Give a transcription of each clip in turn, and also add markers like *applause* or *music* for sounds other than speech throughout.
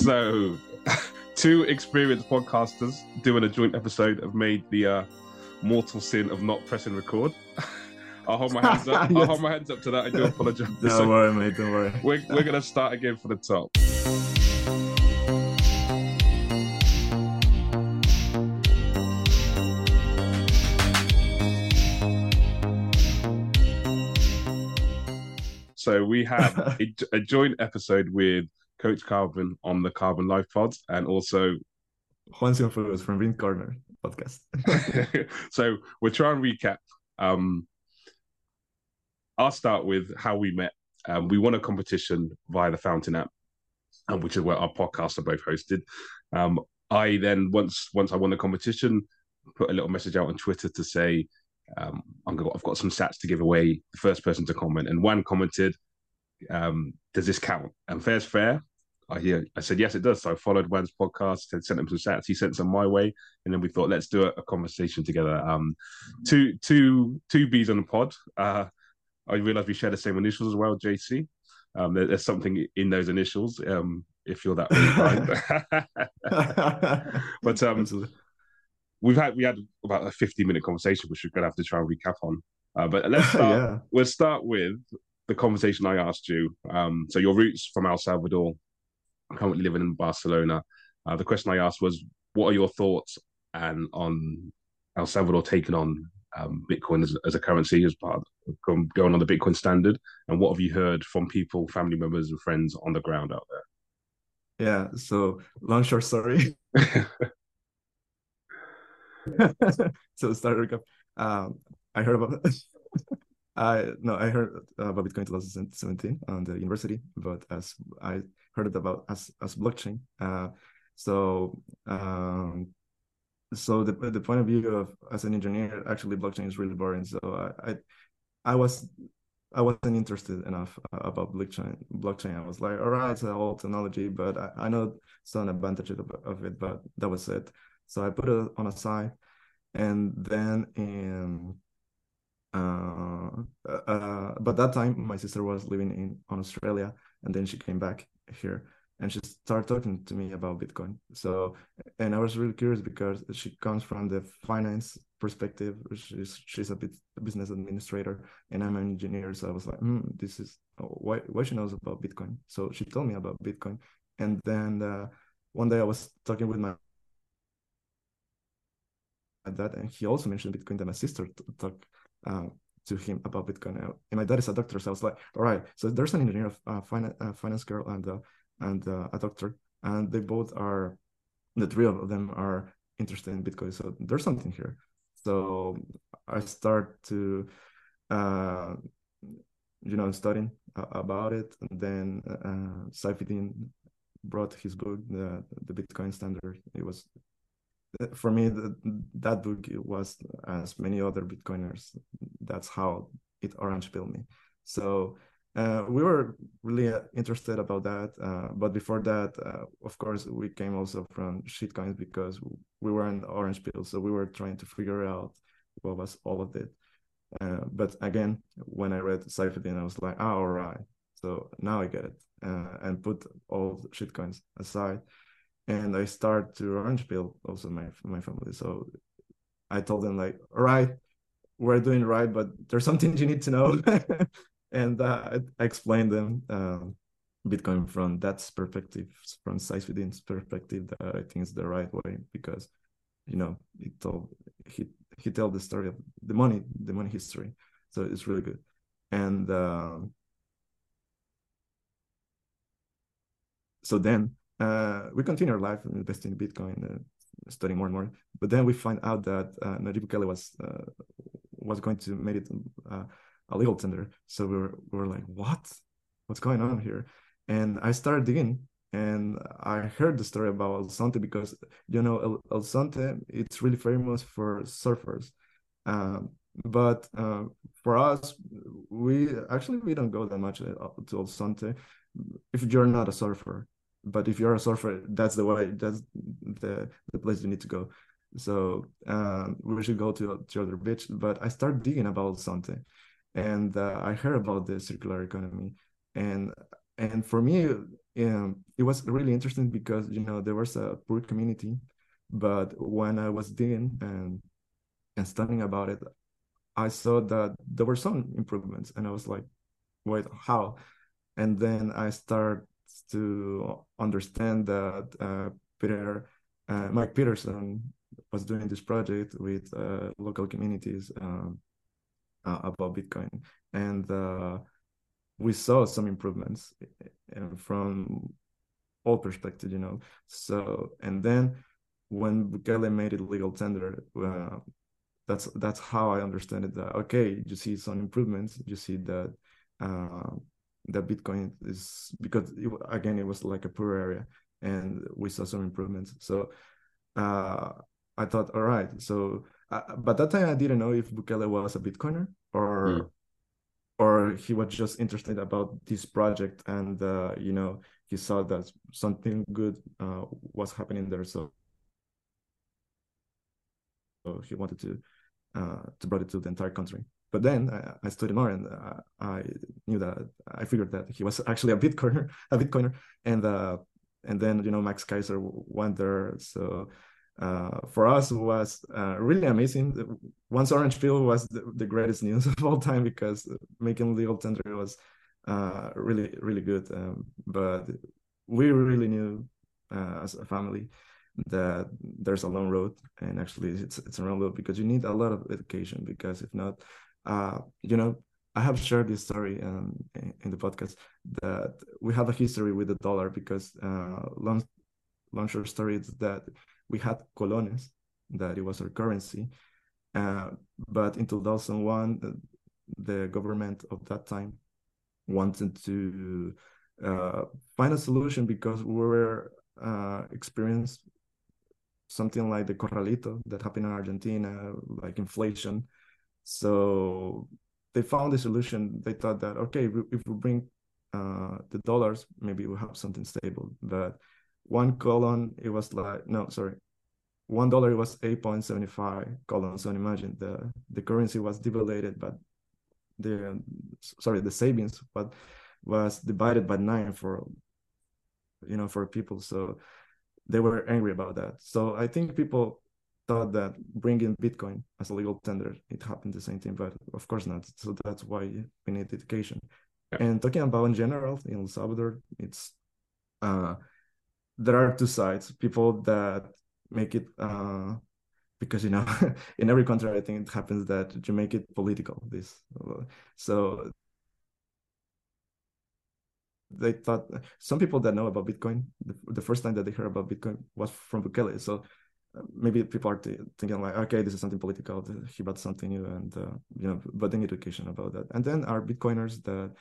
So, *laughs* two experienced podcasters doing a joint episode have made the uh, mortal sin of not pressing record. *laughs* I'll hold my hands up. *laughs* I'll hold my hands up to that. I do apologize. Don't So worry, mate. Don't worry. we're, we're going to start again from the top. So we have a, a joint episode with Coach Carbon on the Carbon Life Pods, and also Juan Cienfuegos from Green Corner podcast. *laughs* *laughs* so we'll try and recap. Um, I'll start with how we met. Um, we won a competition via the Fountain app, um, which is where our podcasts are both hosted. Um, I then once once I won the competition, put a little message out on Twitter to say um, I'm gonna, I've got some sats to give away. The first person to comment, and one commented, um, "Does this count?" And fair's fair. I hear. I said yes, it does. So I followed Juan's podcast and sent him some sats. He sent some my way, and then we thought let's do a, a conversation together. Um, two two two bees on the pod. Uh, I realised we share the same initials as well, JC. Um, there, there's something in those initials. Um, if you're that *laughs* *laughs* but um, we've had we had about a 50 minute conversation, which we're gonna have to try and recap on. Uh, but let's *laughs* start. yeah. We'll start with the conversation I asked you. Um, so your roots from El Salvador, currently living in Barcelona. Uh, the question I asked was, what are your thoughts and on El Salvador taking on um, Bitcoin as, as a currency as part of going- on the Bitcoin standard? And what have you heard from people, family members, and friends on the ground out there? Yeah. So long short story. *laughs* *laughs* so start recap. Um, I heard about *laughs* I no, I heard about Bitcoin 2017 on the university, but as I heard it about as as blockchain. Uh, so um, so the the point of view of as an engineer, actually blockchain is really boring. So I I, I was I wasn't interested enough uh, about blockchain. Blockchain. I was like, all right, it's an old technology, but I, I know some advantages of, of it, but that was it. So I put it on a side, and then in uh, uh, but that time my sister was living in on Australia, and then she came back here, and she started talking to me about Bitcoin. So, and I was really curious because she comes from the finance perspective. She's she's a bit business administrator, and I'm an engineer. So I was like, hmm, this is why why she knows about Bitcoin. So she told me about Bitcoin, and then uh, one day I was talking with my dad, and he also mentioned Bitcoin. That my sister talked uh, to him about Bitcoin, and my dad is a doctor, so I was like, all right. So there's an engineer, uh, finance, uh, finance girl, and uh, and a doctor, and they both are, the three of them are interested in Bitcoin. So there's something here. So I start to, uh, you know, studying about it, and then uh, brought his book, the the Bitcoin Standard. It was for me that book was as many other bitcoiners that's how it orange pilled me. So uh, we were really uh, interested about that uh, but before that uh, of course we came also from shitcoins because we were in orange pill so we were trying to figure out what was all of it. Uh, but again when i read Saifedean i was like oh, all right so now i get it uh, and put all shitcoins aside and I start to orange pill also my my family. So I told them like, all right, we're doing right, but there's something you need to know, *laughs* and uh, I explained them um, Bitcoin from that perspective, from Saifedean's perspective, that I think is the right way because you know he told he he told the story of the money, the money history, so it's really good, and. Um, so then uh, we continue our life investing in Bitcoin, uh, studying more and more. But then we find out that uh, Bukele was uh, was going to make it uh, a legal tender. So we were we were like, what? What's going on here? And I started digging, and I heard the story about El Zonte because you know El, El Zonte it's really famous for surfers. Um, but uh, for us, we actually we don't go that much uh, to El Zonte if you're not a surfer but if you're a surfer that's the way that's the the place you need to go. So um, we should go to to other beach but i start digging about something. And uh, i heard about the circular economy. And and for me um, it was really interesting because you know there was a poor community, but when I was digging and and studying about it, I saw that there were some improvements, and I was like, wait, how? And then I started to understand that uh, Peter, uh, Mike Peterson was doing this project with uh, local communities um, uh, about Bitcoin, and uh, we saw some improvements uh, from all perspectives, you know. So, and then when Bukele made it legal tender, that's that's how I understand it. That okay, you see some improvements. You see that uh, that Bitcoin is because it, again it was like a poor area, and we saw some improvements. So uh, I thought, all right. So, uh, but that time I didn't know if Bukele was a Bitcoiner or. Mm. Or he was just interested about this project, and uh, you know he saw that something good uh, was happening there, so so he wanted to uh, to brought it to the entire country. But then I, I studied more, and uh, I knew that I figured that he was actually a Bitcoiner, *laughs* a Bitcoiner, and uh, and then you know Max Keiser went there. So uh, for us, it was uh, really amazing. Once Orange Pill was the, the, greatest *laughs* news of all time because making legal tender was uh, really really good. Um, but we really knew uh, as a family that there's a long road and actually it's it's a long road because you need a lot of education because if not uh you know i have shared this story um, in the podcast that we have a history with the dollar because uh long long short story is that we had colones that it was our currency uh, but in 2001 the, the government of that time wanted to uh, find a solution because we were uh, experienced something like the corralito that happened in Argentina, like inflation. So they found a solution. They thought that okay, if we bring uh, the dollars, maybe we'll have something stable. But one colon, it was like no, sorry, one dollar it was eight point seventy five colon. So imagine the the currency was devalued, but the sorry the savings, but was divided by nine for you know for people. So they were angry about that. So I think people thought that bringing Bitcoin as a legal tender, it happened the same thing, but of course not. So that's why we need education. Yeah. And talking about in general in El Salvador, it's uh, there are two sides. People that make it uh, because you know *laughs* in every country I think it happens that you make it political. This so they thought some people that know about Bitcoin, the, the first time that they heard about Bitcoin was from Bukele. So maybe people are thinking like, okay, this is something political. He bought something new, and uh, you know, but then education about that. And then our Bitcoiners that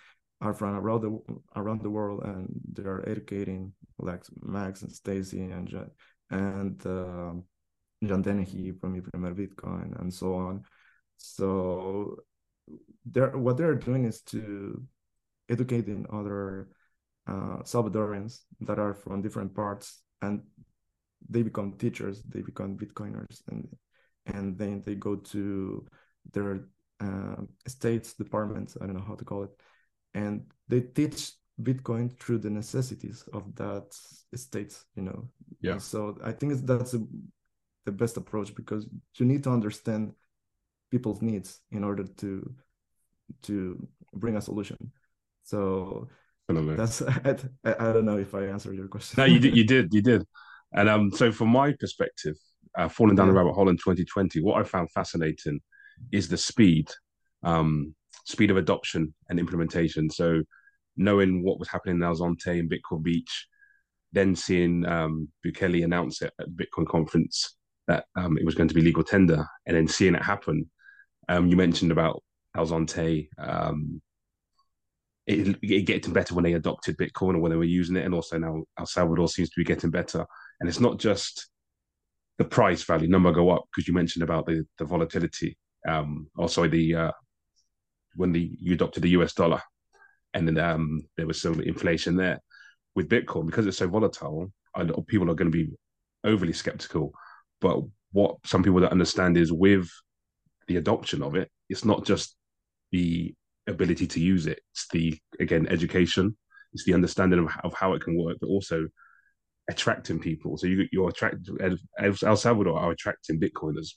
are from around the around the world, and they are educating like Max and Stacy and and uh, John Dennehy from Primer Bitcoin and so on. So they're what they're doing is to educating other uh, Salvadorians that are from different parts, and they become teachers, they become Bitcoiners, and and then they go to their uh, states departments. I don't know how to call it, and they teach Bitcoin through the necessities of that states. You know. Yeah. So I think that's a, the best approach because you need to understand people's needs in order to to bring a solution. So that's *laughs* I, I don't know if I answered your question. no, you did. You did. You did. And um, so from my perspective, uh, falling down the rabbit hole in 2020, what I found fascinating is the speed, um, speed of adoption and implementation. So knowing what was happening in El Zonte and Bitcoin Beach, then seeing um, Bukele announce it at the Bitcoin conference that um, it was going to be legal tender, and then seeing it happen. Um, you mentioned about El Zonte, um, it, it getting better when they adopted Bitcoin or when they were using it, and also now El Salvador seems to be getting better. And it's not just the price value number go up because you mentioned about the the volatility. Um, also the uh, when the you adopted the US dollar, and then um, there was some inflation there with Bitcoin because it's so volatile. People are going to be overly skeptical. But what some people don't understand is with the adoption of it, it's not just the ability to use it. It's the again education. it's the understanding of, of how it can work, but also attracting people. So you you're attracting El Salvador are attracting Bitcoiners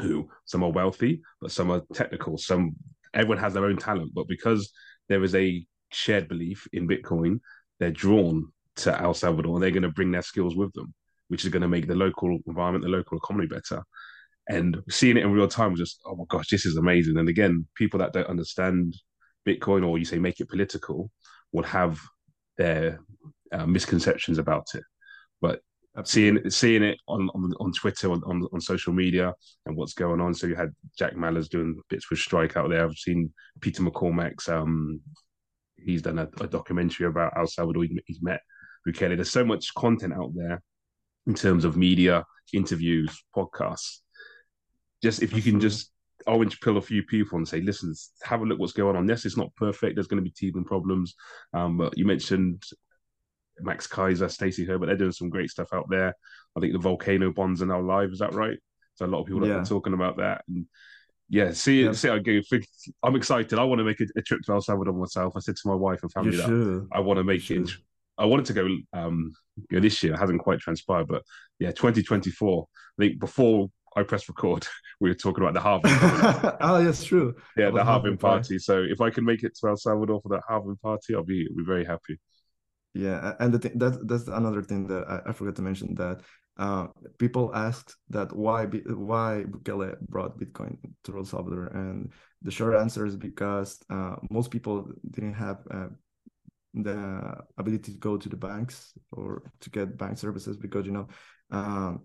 who some are wealthy, but some are technical. Some everyone has their own talent, but because there is a shared belief in Bitcoin, they're drawn to El Salvador and they're going to bring their skills with them, which is going to make the local environment, the local economy better. And seeing it in real time was just, oh my gosh, this is amazing. And again, people that don't understand Bitcoin or you say make it political will have their uh, misconceptions about it. But Absolutely. seeing seeing it on on, on Twitter on, on, on social media and what's going on. So you had Jack Mallers doing bits with Strike out there. I've seen Peter McCormack's um he's done a, a documentary about El Salvador. He's met Bukele. There's so much content out there in terms of media, interviews, podcasts. Just if you can just orange pill a few people and say, listen, have a look what's going on. Yes, it's not perfect. There's going to be teething problems. Um, but you mentioned Max Keiser, Stacy Herbert, they're doing some great stuff out there. I think the volcano bonds are now live. Is that right? So a lot of people yeah. been talking about that. And yeah, see, yeah. see, I go. I'm excited. I want to make a, a, trip to El Salvador myself. I said to my wife and family that I want to make it. I wanted to go um go this year. It hasn't quite transpired, but yeah, 2024. I think before I press record, *laughs* we were talking about the *laughs* halving. oh, yes, true. Yeah, the halving party. So if I can make it to El Salvador for that halving party, I'll be, I'll be very happy. Yeah, and the thing that that's another thing that I, I forgot to mention that uh, people asked that why why Bukele brought Bitcoin to El Salvador, and the short answer is because uh, most people didn't have uh, the ability to go to the banks or to get bank services because you know um,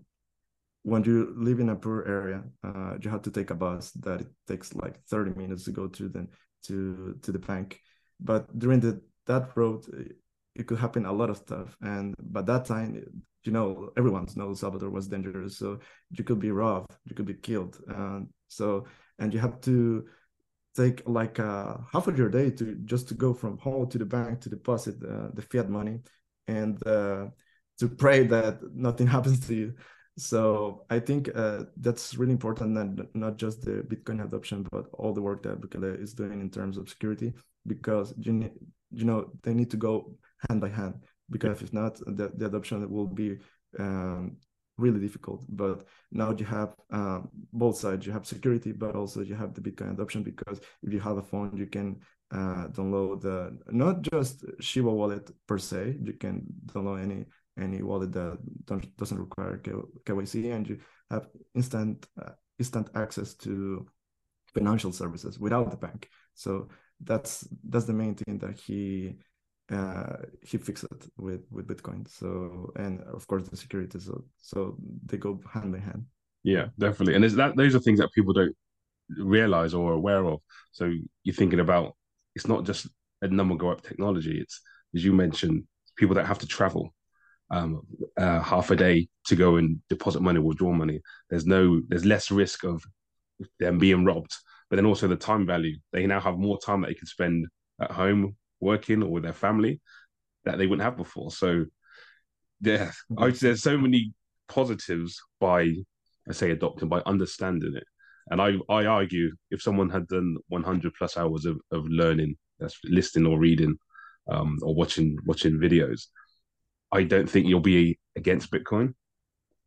when you live in a poor area, uh, you have to take a bus that it takes like 30 minutes to go to the to to the bank. But during the that road, it could happen a lot of stuff. And by that time, you know, everyone knows Salvador was dangerous. So you could be robbed, you could be killed. And so, and you have to take like uh, half of your day to just to go from home to the bank to deposit uh, the fiat money and uh, to pray that nothing *laughs* happens to you. So I think uh, that's really important, and not just the Bitcoin adoption, but all the work that Bukele is doing in terms of security, because you, you know they need to go hand by hand because if not the, the adoption will be um, really difficult. But now you have um, both sides. You have security but also you have the bitcoin adoption because if you have a phone you can uh, download the not just Chivo wallet per se you can download any any wallet that doesn't require kyc and you have instant uh, instant access to financial services without the bank so that's that's the main thing that he uh, he fixed it with with Bitcoin. So and of course the security. So so they go hand by hand. Yeah, definitely. And is that those are things that people don't realize or are aware of. So you're thinking about it's not just a number go up technology. It's as you mentioned, people that have to travel um, uh, half a day to go and deposit money, withdraw money. There's no, there's less risk of them being robbed, but then also the time value. They now have more time that they can spend at home working or with their family that they wouldn't have before. So yeah, I, there's so many positives by I say adopting by understanding it. And I, I argue if someone had done 100 plus hours of, of learning, that's listening or reading, um, or watching watching videos, I don't think you'll be against Bitcoin,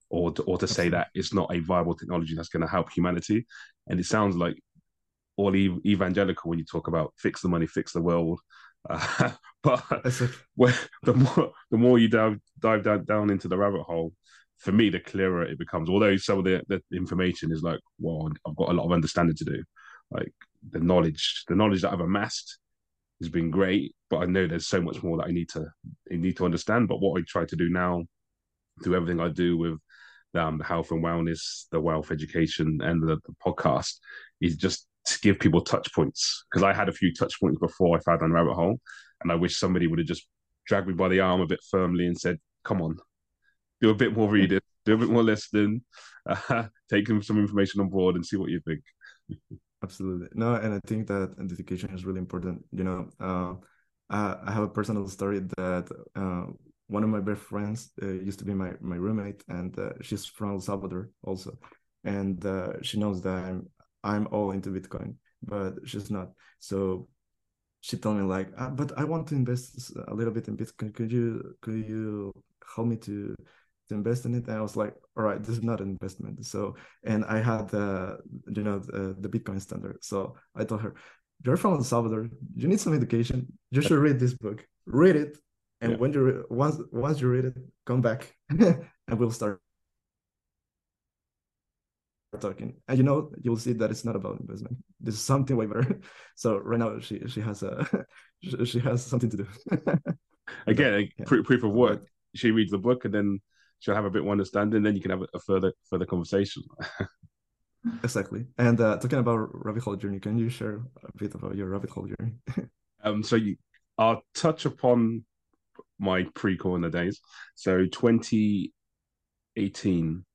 or to, or to say that it's not a viable technology that's going to help humanity. And it sounds like all ev- evangelical when you talk about fix the money, fix the world, uh, *laughs* but *laughs* when, the more the more you dive dive down, down into the rabbit hole, for me, the clearer it becomes. Although some of the, the information is like, well, I've got a lot of understanding to do. Like the knowledge, the knowledge that I've amassed has been great, but I know there's so much more that I need to I need to understand. But what I try to do now, through everything I do with um, the health and wellness, the wealth education, and the, the podcast, is just to give people touch points because I had a few touch points before I fell down rabbit hole, and I wish somebody would have just dragged me by the arm a bit firmly and said, "Come on, do a bit more reading, do a bit more listening, uh, *laughs* take some information on board, and see what you think." *laughs* Absolutely, no, and I think that education is really important. You know, uh, I have a personal story that uh, one of my best friends uh, used to be my my roommate, and uh, she's from El Salvador also, and uh, she knows that I'm I'm all into Bitcoin, but she's not. So she told me like, ah, but I want to invest a little bit in Bitcoin. Could you could you help me to to invest in it? And I was like, all right, this is not an investment. So and I had the you know the, the Bitcoin standard. So I told her, you're from El Salvador. You need some education. You should read this book. Read it, and yeah. when you once once you read it, come back, *laughs* and we'll start talking and you know you'll see that it's not about investment this is something way better *laughs* so right now she she has a *laughs* she has something to do again yeah. proof of work she reads the book and then she'll have a bit more understanding then you can have a further further conversation *laughs* exactly and uh, talking about rabbit hole journey can you share a bit about your rabbit hole journey *laughs* um so you i'll touch upon my pre-corona days so 2018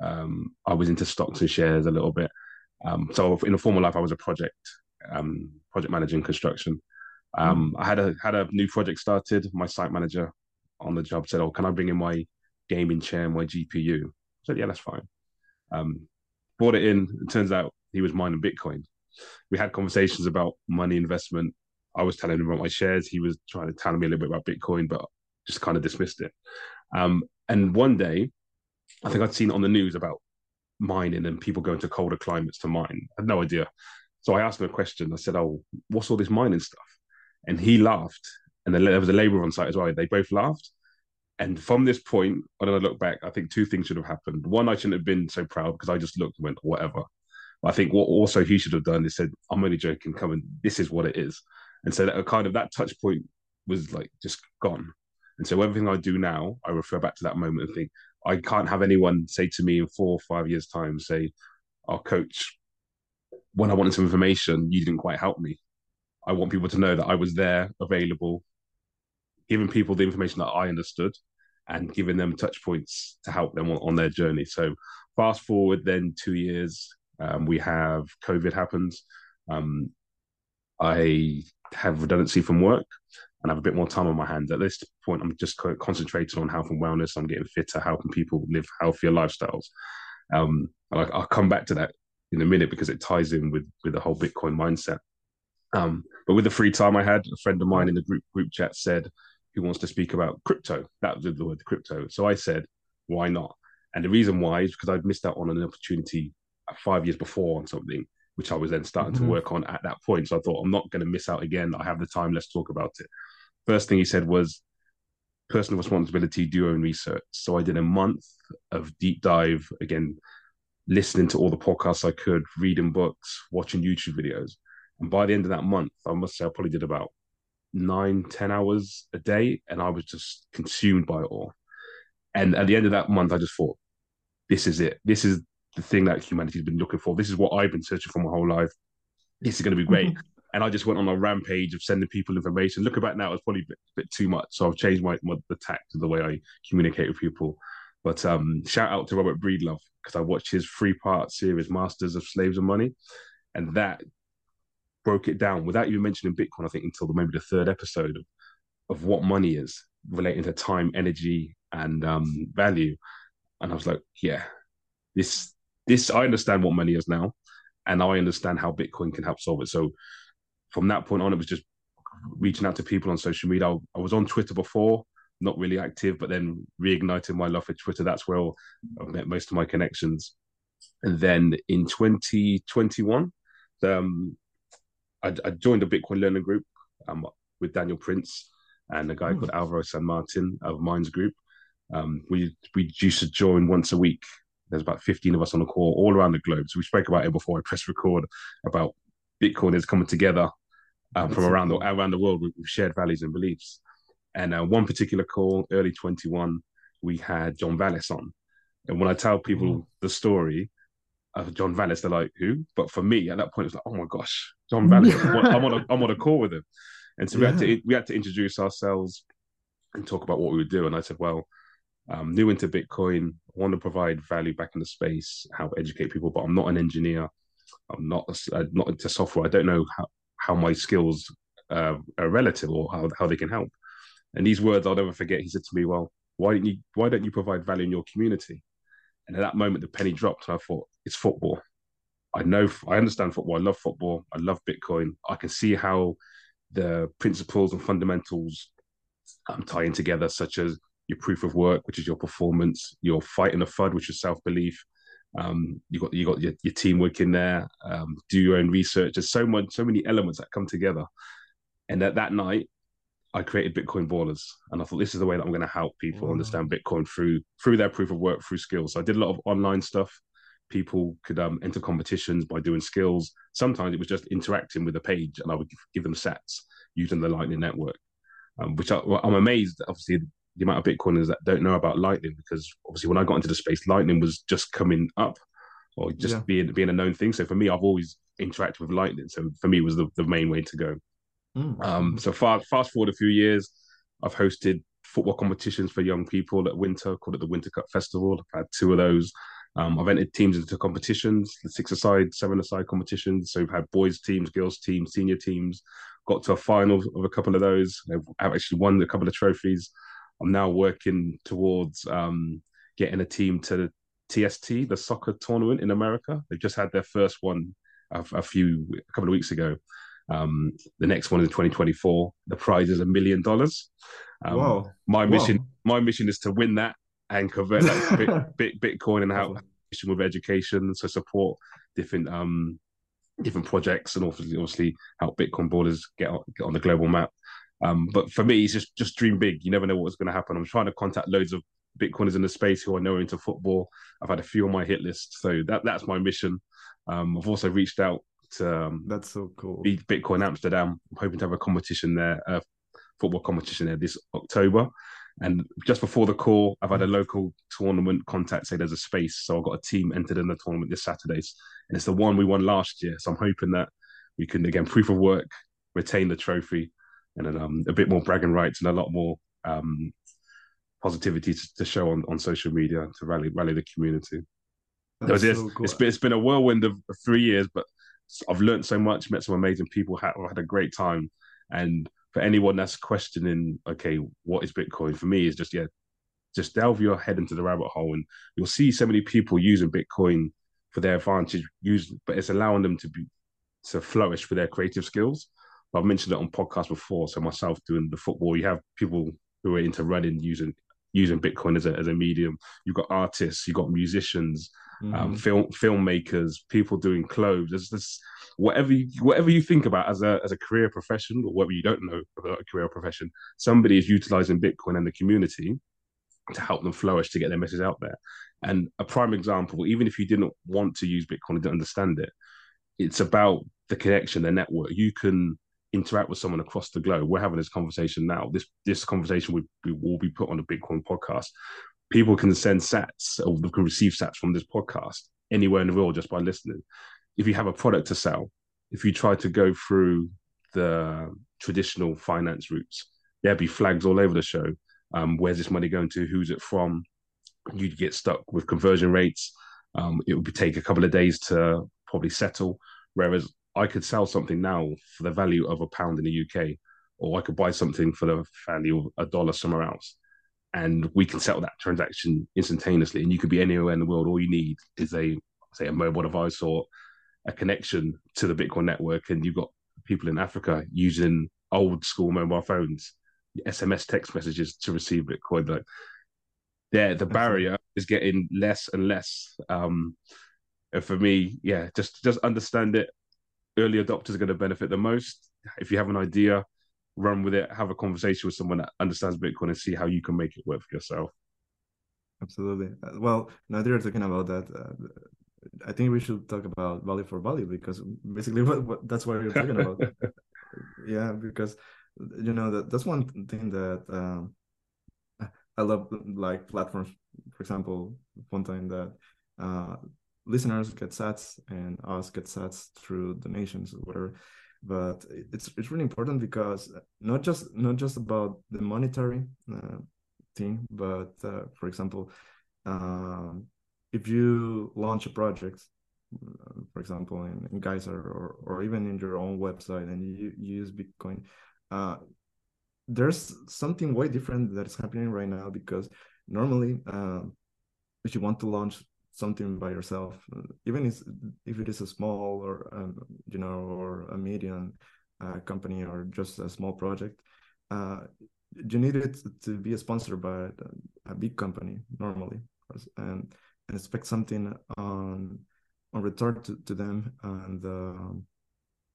um, I was into stocks and shares a little bit. Um, so in a former life, I was a project um, project manager in construction. Um, mm. I had a had a new project started. My site manager on the job said, "Oh, can I bring in my gaming chair and my GPU?" I said, "Yeah, that's fine." Um, brought it in. It turns out he was mining Bitcoin. We had conversations about money investment. I was telling him about my shares. He was trying to tell me a little bit about Bitcoin, but just kind of dismissed it. Um, and one day, I think I'd seen on the news about mining and people going to colder climates to mine. I had no idea. So I asked him a question. I said, "Oh, what's all this mining stuff?" And he laughed. And then there was a labourer on site as well. They both laughed. And from this point, when I look back, I think two things should have happened. One, I shouldn't have been so proud because I just looked and went, whatever. I think what also he should have done is said, I'm only joking, come and this is what it is. And so that kind of that touch point was like just gone. And so everything I do now, I refer back to that moment and think, I can't have anyone say to me in four or five years' time, say, "Our coach, when I wanted some information, you didn't quite help me." I want people to know that I was there, available, giving people the information that I understood, and giving them touch points to help them on, on their journey. So, fast forward then two years, um, we have COVID happens. Um, I have redundancy from work and have a bit more time on my hands. At this point, I'm just concentrating on health and wellness. I'm getting fitter, helping people live healthier lifestyles. Um, and I, will come back to that in a minute because it ties in with with the whole Bitcoin mindset. Um, but with the free time I had, a friend of mine in the group group chat said, "Who wants to speak about crypto?" That was the word crypto. So I said, "Why not?" And the reason why is because I'd missed out on an opportunity five years before on something which I was then starting mm-hmm. to work on at that point. So I thought, I'm not going to miss out again. I have the time. Let's talk about it. First thing he said was personal responsibility, do your own research. So I did a month of deep dive, again, listening to all the podcasts I could, reading books, watching YouTube videos. And by the end of that month, I must say I probably did about nine, ten hours a day. And I was just consumed by it all. And at the end of that month, I just thought, this is it. This is the thing that humanity's been looking for. This is what I've been searching for my whole life. This is going to be great. Mm-hmm. And I just went on a rampage of sending people information. Looking back now, it's probably a bit, bit, too much. So I've changed my, my the tact of the way I communicate with people. But um, shout out to Robert Breedlove because I watched his three part series, Masters of Slaves and Money, and that broke it down without even mentioning Bitcoin. I think until the, maybe the third episode of, of what money is relating to time, energy, and um, value. And I was like, yeah, this this I understand what money is now, and I understand how Bitcoin can help solve it. So from that point on, it was just reaching out to people on social media. I, I was on Twitter before, not really active, but then reigniting my love for Twitter. That's where I've met most of my connections. And then in 2021, um, I, I joined a Bitcoin learning group um, with Daniel Prince and a guy mm. called Alvaro San Martin of Minds Group. Um, we we used to join once a week there's about 15 of us on the call all around the globe. So we spoke about it before I press record about Bitcoin is coming together um, from around the around the world with, with shared values and beliefs. And uh, one particular call, early 21, we had John Vallis on. And when I tell people mm. the story of John Vallis, they're like, "Who?" But for me, at that point, it's like, "Oh my gosh, John *laughs* Vallis! I'm on a I'm on a call with him." And so we had to we had to introduce ourselves and talk about what we would do. And I said, "Well, I'm new into Bitcoin. I want to provide value back in the space, help educate people, but I'm not an engineer. I'm not I'm not into software. I don't know how, how my skills uh, are relative or how, how they can help. And these words I'll never forget. He said to me, "Well, why don't you why don't you provide value in your community?" And at that moment, the penny dropped, and I thought, "It's football. I know I understand football. I love football. I love Bitcoin. I can see how the principles and fundamentals um, tying together, such as your proof of work, which is your performance, your fight in the FUD, which is self belief. Um, you got you got your, your teamwork in there. Um, do your own research. There's so much, so many elements that come together. And that that night, I created Bitcoin Ballers, and I thought this is the way that I'm going to help people wow. understand Bitcoin through through their proof of work, through skills. So I did a lot of online stuff. People could um, enter competitions by doing skills. Sometimes it was just interacting with the page, and I would give them sats using the Lightning Network, um, which I, am amazed. Obviously, the amount of Bitcoiners that don't know about Lightning, because obviously when I got into the space, Lightning was just coming up, or just yeah. being being a known thing. So for me, I've always interacted with Lightning. So for me, it was the, the main way to go. Mm. Um, so far, fast forward a few years, I've hosted football competitions for young people at Winter, called it the Winter Cup Festival. I've had two of those. Um, I've entered teams into competitions, the six aside, seven aside competitions. So we've had boys teams, girls teams, senior teams. Got to a final of a couple of those. I've actually won a couple of trophies. I'm now working towards um, getting a team to the TST, the soccer tournament in America. They've just had their first one a, a few a couple of weeks ago. Um, the next one is 2024. The prize is a million dollars. Um, Whoa. My mission, Whoa. my mission is to win that and convert to bit, *laughs* bit, Bitcoin and help with education, so support different um, different projects and obviously, obviously help Bitcoin Ballers get on, get on the global map. Um, but for me, it's just just dream big. You never know what's going to happen. I'm trying to contact loads of Bitcoiners in the space who I know into football. I've had a few on my hit list, so that that's my mission. Um, I've also reached out um, That's so cool. Bitcoin Amsterdam. I'm hoping to have a competition there, a football competition there this October. And just before the call, I've had a local tournament contact say there's a space. So I've got a team entered in the tournament this Saturdays. And it's the one we won last year. So I'm hoping that we can, again, proof of work, retain the trophy, and then um, a bit more bragging rights and a lot more um, positivity to, to, show on, on social media to rally rally the community. That's so cool. it's, been, it's been a whirlwind of three years, but I've learned so much, met some amazing people, had, had a great time. And for anyone that's questioning, okay, what is Bitcoin? For me, is just yeah, just delve your head into the rabbit hole, and you'll see so many people using Bitcoin for their advantage. Use, but it's allowing them to be to flourish for their creative skills. I've mentioned it on podcasts before. So myself doing the football, you have people who are into running using using Bitcoin as a as a medium. You've got artists, you've got musicians, mm-hmm. um, film filmmakers, people doing clothes. There's this whatever you, whatever you think about as a as a career profession or whatever you don't know about a career profession, somebody is utilizing Bitcoin and the community to help them flourish to get their message out there. And a prime example, even if you didn't want to use Bitcoin and didn't understand it, it's about the connection, the network. You can interact with someone across the globe. We're having this conversation now. This this conversation will be, will be put on a Bitcoin podcast people can send sats or can receive sats from this podcast anywhere in the world just by listening. If you have a product to sell, if you try to go through the traditional finance routes, there'd be flags all over the show. Um, where's this money going to? Who's it from? You'd get stuck with conversion rates. Um, it would take a couple of days to probably settle. Whereas I could sell something now for the value of a pound in the UK, or I could buy something for the value of a dollar somewhere else and we can settle that transaction instantaneously. And you could be anywhere in the world. All you need is a say a mobile device or a connection to the Bitcoin network, and you've got people in Africa using old school mobile phones, SMS text messages to receive Bitcoin. Like, yeah, the barrier is getting less and less. Um, and for me, yeah, just just understand it. Early adopters are going to benefit the most. If you have an idea, run with it, have a conversation with someone that understands Bitcoin and see how you can make it work for yourself. Absolutely. Uh, well, now that you're talking about that, uh, I think we should talk about value for value because basically *laughs* what, what that's what you're talking about. *laughs* yeah, because you know that that's one thing that um, I love, like platforms, for example, one time that uh, listeners get sats and us get sats through donations, or whatever but it's it's really important because not just not just about the monetary uh, thing but uh, for example uh, if you launch a project uh, for example in, in Geyser or, or even in your own website and you, you use bitcoin uh, there's something way different that is happening right now because normally uh, if you want to launch something by yourself, even if it is a small or um, you know or a medium uh, company or just a small project, uh, you need it to be sponsored by a big company normally, and, and expect something on on return to, to them and uh,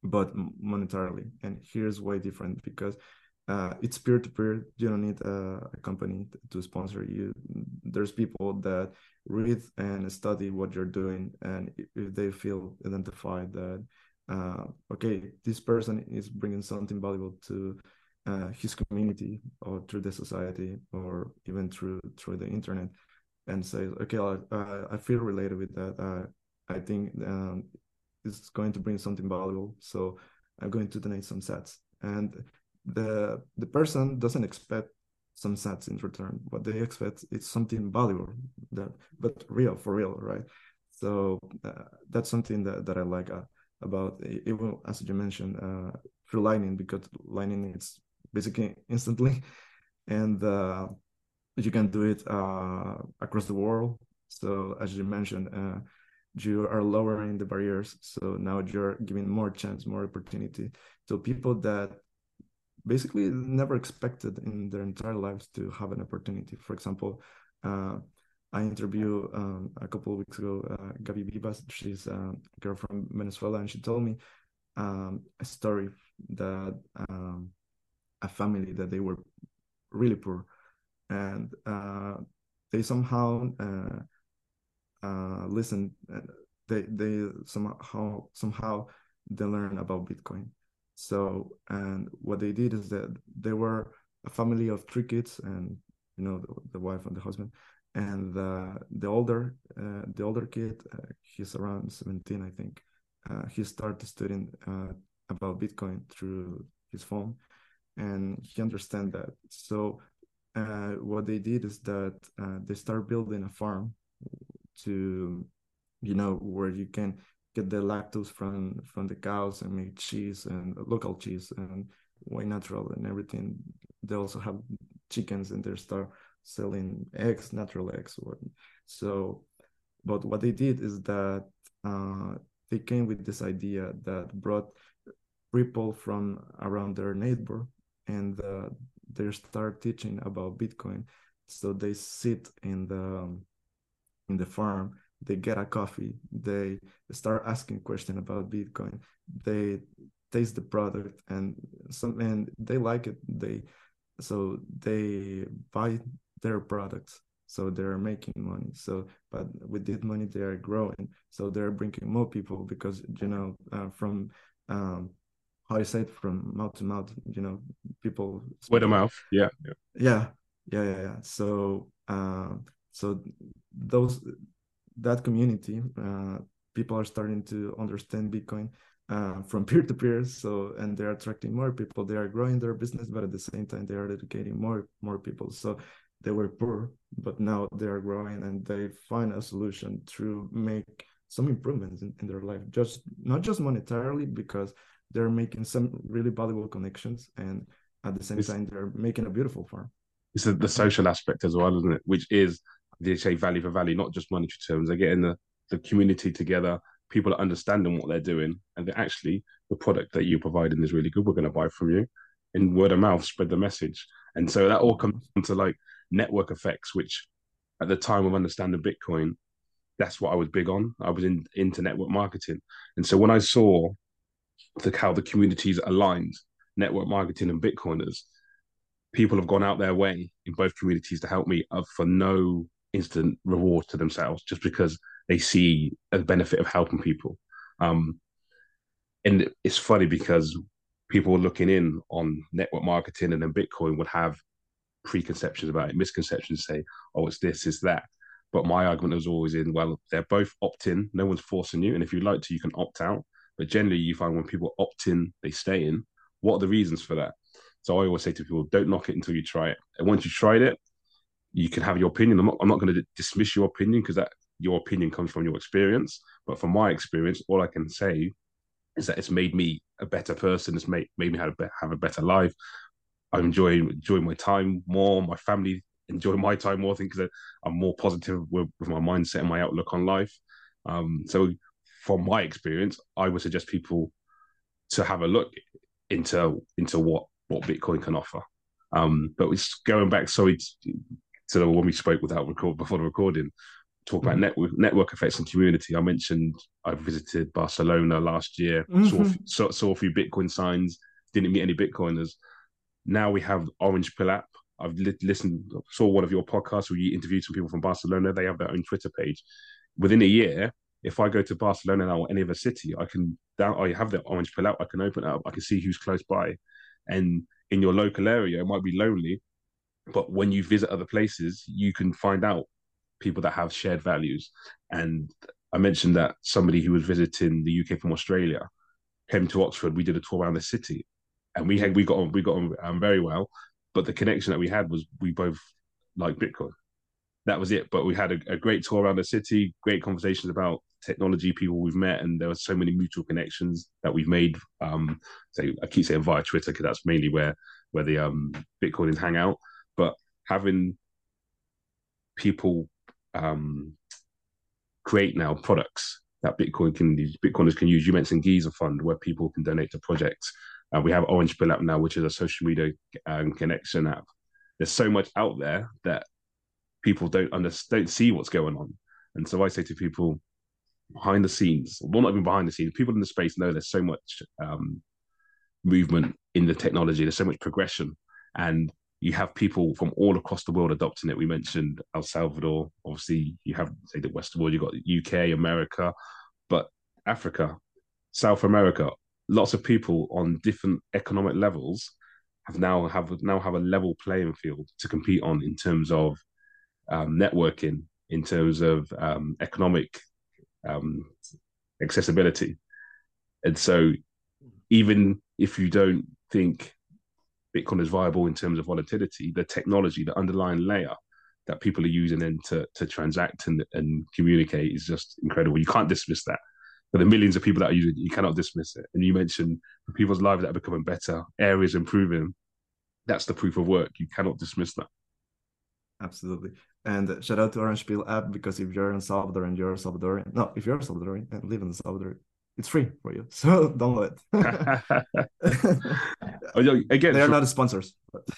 but monetarily. And here's way different because uh, it's peer to peer. You don't need a, a, company to sponsor you. There's people that read and study what you're doing, and if they feel identified that uh, okay, this person is bringing something valuable to uh, his community or through the society or even through through the internet, and say, okay, I, I feel related with that. Uh, I think um, it's going to bring something valuable, so I'm going to donate some sats and the the person doesn't expect some sats in return. What they expect is something valuable that, but real for real, right? So uh, that's something that, that I like uh, about even as you mentioned uh, through Lightning because Lightning it's basically instantly, *laughs* and uh, you can do it uh, across the world. So as you mentioned, uh, you are lowering the barriers. So now you're giving more chance, more opportunity to people that basically never expected in their entire lives to have an opportunity. For example, uh, I interviewed um, a couple of weeks ago uh, Gabi Vivas. She's a girl from Venezuela, and she told me um, a story that um, a family that they were really poor, and uh, they somehow uh, uh, listened. Uh, they they somehow somehow they learn about Bitcoin so, and what they did is that they were a family of three kids, and you know the, the wife and the husband, and the the older uh, the older kid, uh, he's around seventeen, I think. Uh, he started studying uh, about Bitcoin through his phone, and he understand that. So, uh, what they did is that uh, they start building a farm to, you know, where you can get the lactose from from the cows and make cheese and local cheese and whey natural and everything. They also have chickens and they start selling eggs, natural eggs. So, but what they did is that uh, they came with this idea that brought people from around their neighbor and uh, they start teaching about Bitcoin. So they sit in the in the farm they get a coffee they start asking questions about bitcoin they taste the product and some and they like it they so they buy their products so they're making money. So but with this money they are growing so they're bringing more people because you know uh, from um how I say it from mouth to mouth you know people word of mouth yeah yeah. Yeah yeah yeah, yeah. so uh, so those that community, uh, people are starting to understand Bitcoin uh, from *laughs* peer to peer. So, and they're attracting more people. They are growing their business, but at the same time, they are educating more more people. So, they were poor, but now they are growing, and they find a solution to make some improvements in, in their life. Just not just monetarily, because they're making some really valuable connections, and at the same it's, time, they're making a beautiful farm. It's the social aspect as well, isn't it? Which is they say value for value, not just monetary terms. They're getting the, the community together, people are understanding what they're doing, and they're actually the product that you're providing is really good. We're going to buy from you. In word of mouth, spread the message. And so that all comes into like network effects, which at the time of understanding Bitcoin, that's what I was big on. I was in into network marketing. And so when I saw the how the communities aligned, network marketing and Bitcoiners, people have gone out their way in both communities to help me uh, for no instant reward to themselves just because they see a benefit of helping people. Um, and it's funny because people looking in on network marketing and then Bitcoin would have preconceptions about it, misconceptions, say, oh, it's this, it's that. But my argument was always in, well, they're both opt in, no one's forcing you. And if you'd like to, you can opt out. But generally, you find when people opt in, they stay in. What are the reasons for that? So I always say to people, don't knock it until you try it. And once you've tried it, you can have your opinion. I'm not, I'm not going to dismiss your opinion because that your opinion comes from your experience. But from my experience, all I can say is that it's made me a better person. It's made, made me have a, have a better life. I enjoy enjoying my time more. My family enjoy my time more. I think that I'm more positive with, with my mindset and my outlook on life. Um, so from my experience, I would suggest people to have a look into into what what Bitcoin can offer. Um, but it's going back, sorry, to, to when we spoke without record before the recording, talk about mm-hmm. network network effects and community. I mentioned I visited Barcelona last year, mm-hmm. saw, saw, saw a few Bitcoin signs, didn't meet any Bitcoiners. Now we have Orange Pill app. I've li- listened, saw one of your podcasts where you interviewed some people from Barcelona. They have their own Twitter page. Within a year, if I go to Barcelona now or any other city, I can down. I have the Orange Pill app. I can open it up. I can see who's close by, and in your local area, it might be lonely, but when you visit other places, you can find out people that have shared values. And I mentioned that somebody who was visiting the UK from Australia came to Oxford. We did a tour around the city, and we had we got on we got on um, very well. But the connection that we had was we both like Bitcoin. That was it. But we had a, a great tour around the city, great conversations about technology, people we've met, and there were so many mutual connections that we've made. Um, so I keep saying via Twitter because that's mainly where where the um Bitcoiners hang out. But having people um create now products that Bitcoin can use, Bitcoiners can use. You mentioned Geyser Fund, where people can donate to projects. Uh, we have Orange Pill app now, which is a social media um, connection app. There's so much out there that people don't understand, don't see what's going on. And so I say to people, behind the scenes, well, not even behind the scenes, people in the space know there's so much um, movement in the technology, there's so much progression, and you have people from all across the world adopting it. We mentioned El Salvador, obviously, you have say the Western world, you've got UK, America, but Africa, South America, lots of people on different economic levels have now have now have a level playing field to compete on in terms of um, networking, in terms of um, economic um, accessibility. And so, even if you don't think Bitcoin is viable in terms of volatility, the technology, the underlying layer that people are using then to, to transact and, and communicate is just incredible. You can't dismiss that. For the millions of people that are using it, you cannot dismiss it. And you mentioned people's lives that are becoming better, areas improving. That's the proof of work. You cannot dismiss that. Absolutely. And shout out to Orange Pill app because if you're in Salvador and you're a Salvadorian, no, if you're Salvadorian and live in Salvador, it's free for you. *laughs* So download it. *laughs* Again, they're not sponsors.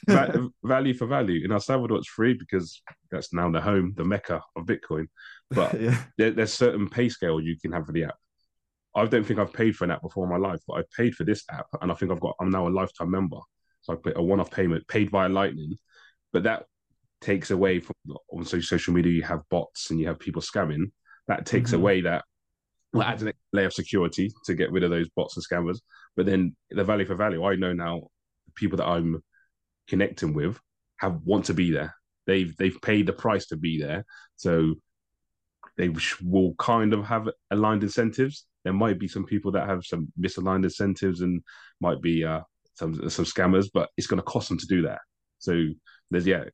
*laughs* value for value. In El Salvador, it's free because that's now the home, the mecca of Bitcoin. But yeah. there, there's certain pay scale you can have for the app. I don't think I've paid for an app before in my life, but I paid for this app, and I think I've got. I'm now a lifetime member, so I put a one-off payment paid via Lightning. But that takes away from on social media you have bots and you have people scamming that takes mm-hmm. away that well, adds a layer of security to get rid of those bots and scammers. But then the value for value i know now people that i'm connecting with have want to be there. They've they've paid the price to be there. So they will kind of have aligned incentives. There might be some people that have some misaligned incentives and might be uh some some scammers but it's going to cost them to do that. So there's yeah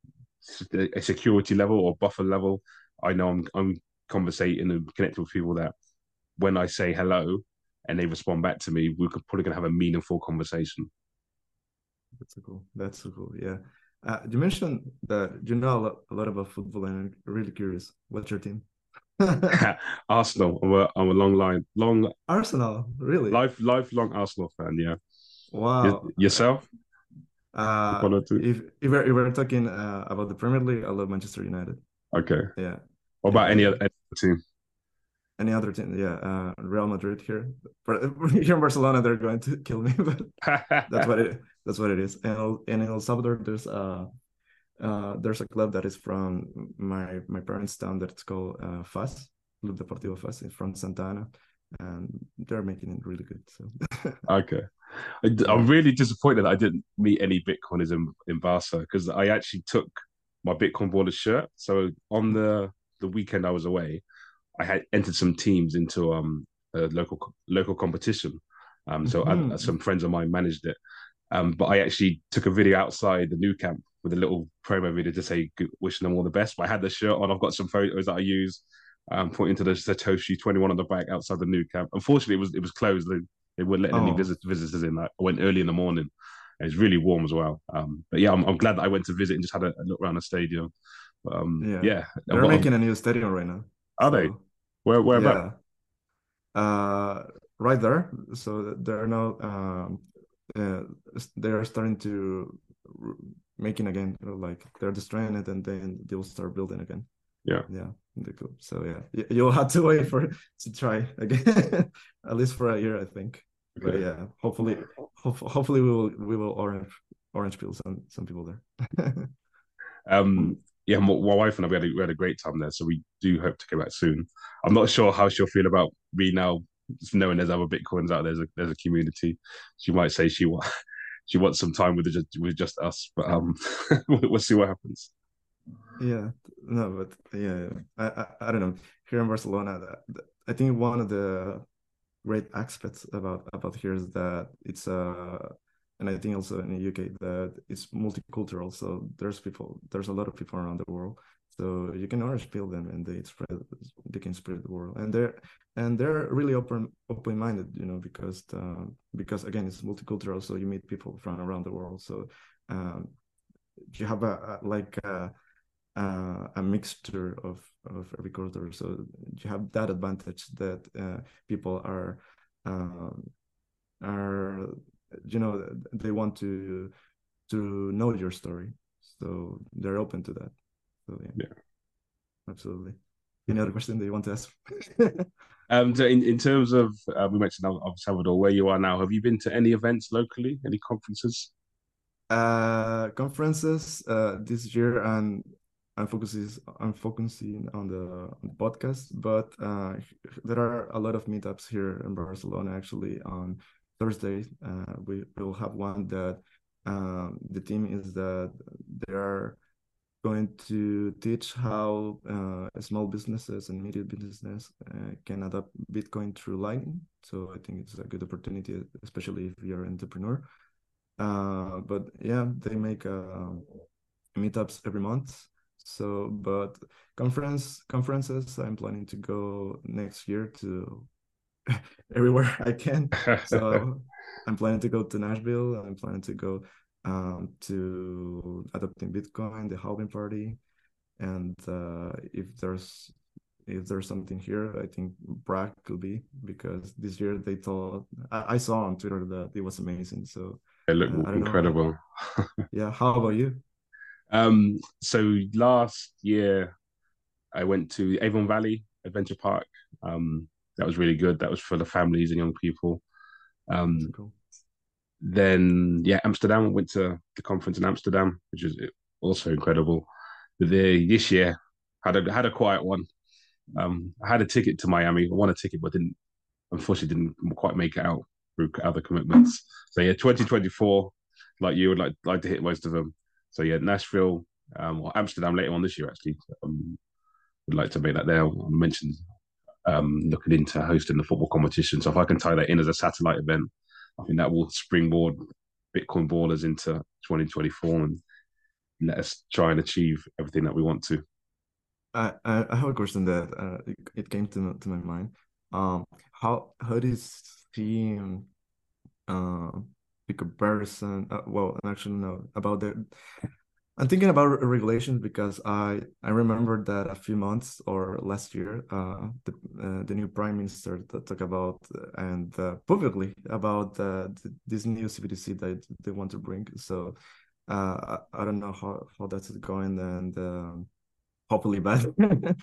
a security level or buffer level, I know I'm I'm conversating and connecting with people that when I say hello and they respond back to me, we're probably going to have a meaningful conversation. That's so cool. That's so cool. Yeah. Uh, you mentioned that you know a lot, a lot about football, and I'm really curious. What's your team? *laughs* *laughs* Arsenal. I'm a, I'm a long line, long Arsenal. Really? Life, lifelong Arsenal fan. Yeah. Wow. Y- yourself? Uh, if if we're, if we're talking uh, about the Premier League, I love Manchester United. Okay. Yeah. What about other, any other team? Any other team? Yeah, uh, Real Madrid here. *laughs* Here in Barcelona, they're going to kill me. *laughs* But that's what it. That's what it is. And, in El Salvador, there's a uh, there's a club that is from my my parents' town that's called uh, FAS, Club Deportivo FAS, from Santa Ana, and they're making it really good. So. *laughs* okay. I, am really disappointed that I didn't meet any Bitcoiners in, in Barca because I actually took my Bitcoin baller shirt. So on the the weekend I was away, I had entered some teams into um a local local competition. Um, so mm-hmm. I, some friends of mine managed it. Um, but I actually took a video outside the Nou Camp with a little promo video to say wishing them all the best. But I had the shirt on. I've got some photos that I use, um, pointing to the Satoshi twenty one on the back outside the Nou Camp. Unfortunately, it was it was closed. They wouldn't let oh. any visit, visitors in. I went early in the morning, it's really warm as well. Um, but yeah, I'm, I'm glad that I went to visit and just had a, a look around the stadium. Um, yeah, yeah. they're making a new stadium right now. Are they? Where where yeah. about? Uh, right there. So they're now um, uh, they are starting to making again. Like they're destroying it and then they'll start building again. Yeah, yeah. So yeah, you'll have to wait for to try again, *laughs* at least for a year, I think. Okay. But yeah, hopefully, hopefully we will we will orange orange pill some some people there. *laughs* um, yeah, my, my, wife and I we had, a, we had a great time there, so we do hope to go back soon. I'm not sure how she'll feel about me now, knowing there's other bitcoins out there. There's a there's a community. She might say she want *laughs* she wants some time with just with just us, but um, *laughs* we'll see what happens. Yeah, no, but yeah, I, I, I don't know. Here in Barcelona, I think one of the great aspects about about here is that it's uh and I think also in the UK that it's multicultural. So there's people, there's a lot of people around the world. So you can always peel them and they spread, they can spread the world. And they're and they're really open open minded, you know, because uh, because again it's multicultural. So you meet people from around the world. So um, you have a, a like. A, uh, a mixture of of every culture. So you have that advantage that uh, people are um, are you know they want to to know your story, so they're open to that. So yeah, yeah. absolutely. Any other question that you want to ask? *laughs* um, so in, in terms of uh, we mentioned of Salvador, where you are now, have you been to any events locally, any conferences? Uh, conferences uh, this year, and I'm focusing I'm focusing on the, on the podcast, but uh, there are a lot of meetups here in Barcelona. Actually, on Thursday, uh, we will have one that um, the team is that they are going to teach how uh, small businesses and medium businesses uh, can adopt Bitcoin through Lightning. So I think it's a good opportunity, especially if you're an entrepreneur. Uh, but yeah, they make uh, meetups every month so, but conference conferences, I'm planning to go next year to *laughs* everywhere I can. *laughs* So I'm planning to go to Nashville. I'm planning to go um, to adopting Bitcoin, the Halving Party, and uh, if there's if there's something here, I think Prague could be because this year they told I, I saw on Twitter that it was amazing. So it looked uh, incredible. *laughs* yeah. How about you? Um, so last year, I went to Avon Valley Adventure Park. Um, that was really good. That was for the families and young people. Um, cool. Then, yeah, Amsterdam. Went to the conference in Amsterdam, which is also incredible. But the, this year, had a had a quiet one. Um, I had a ticket to Miami. I won a ticket, but didn't unfortunately didn't quite make it out through other commitments. So yeah, 2024, like you would like like to hit most of them. So yeah, Nashville um, or Amsterdam later on this year actually. Um, would like to make that there. I mentioned um, looking into hosting the football competition. So if I can tie that in as a satellite event, I think that will springboard Bitcoin ballers into 2024 and let us try and achieve everything that we want to. I I have a question that uh, it came to to my mind. Um, how how do you see uh, the comparison uh, well actually no about the i'm thinking about regulations because i i remember that a few months or last year uh the uh, the new prime minister talked about and uh, publicly about this new cbdc that they want to bring so uh i, I don't know how how that's going and um, hopefully bad *laughs*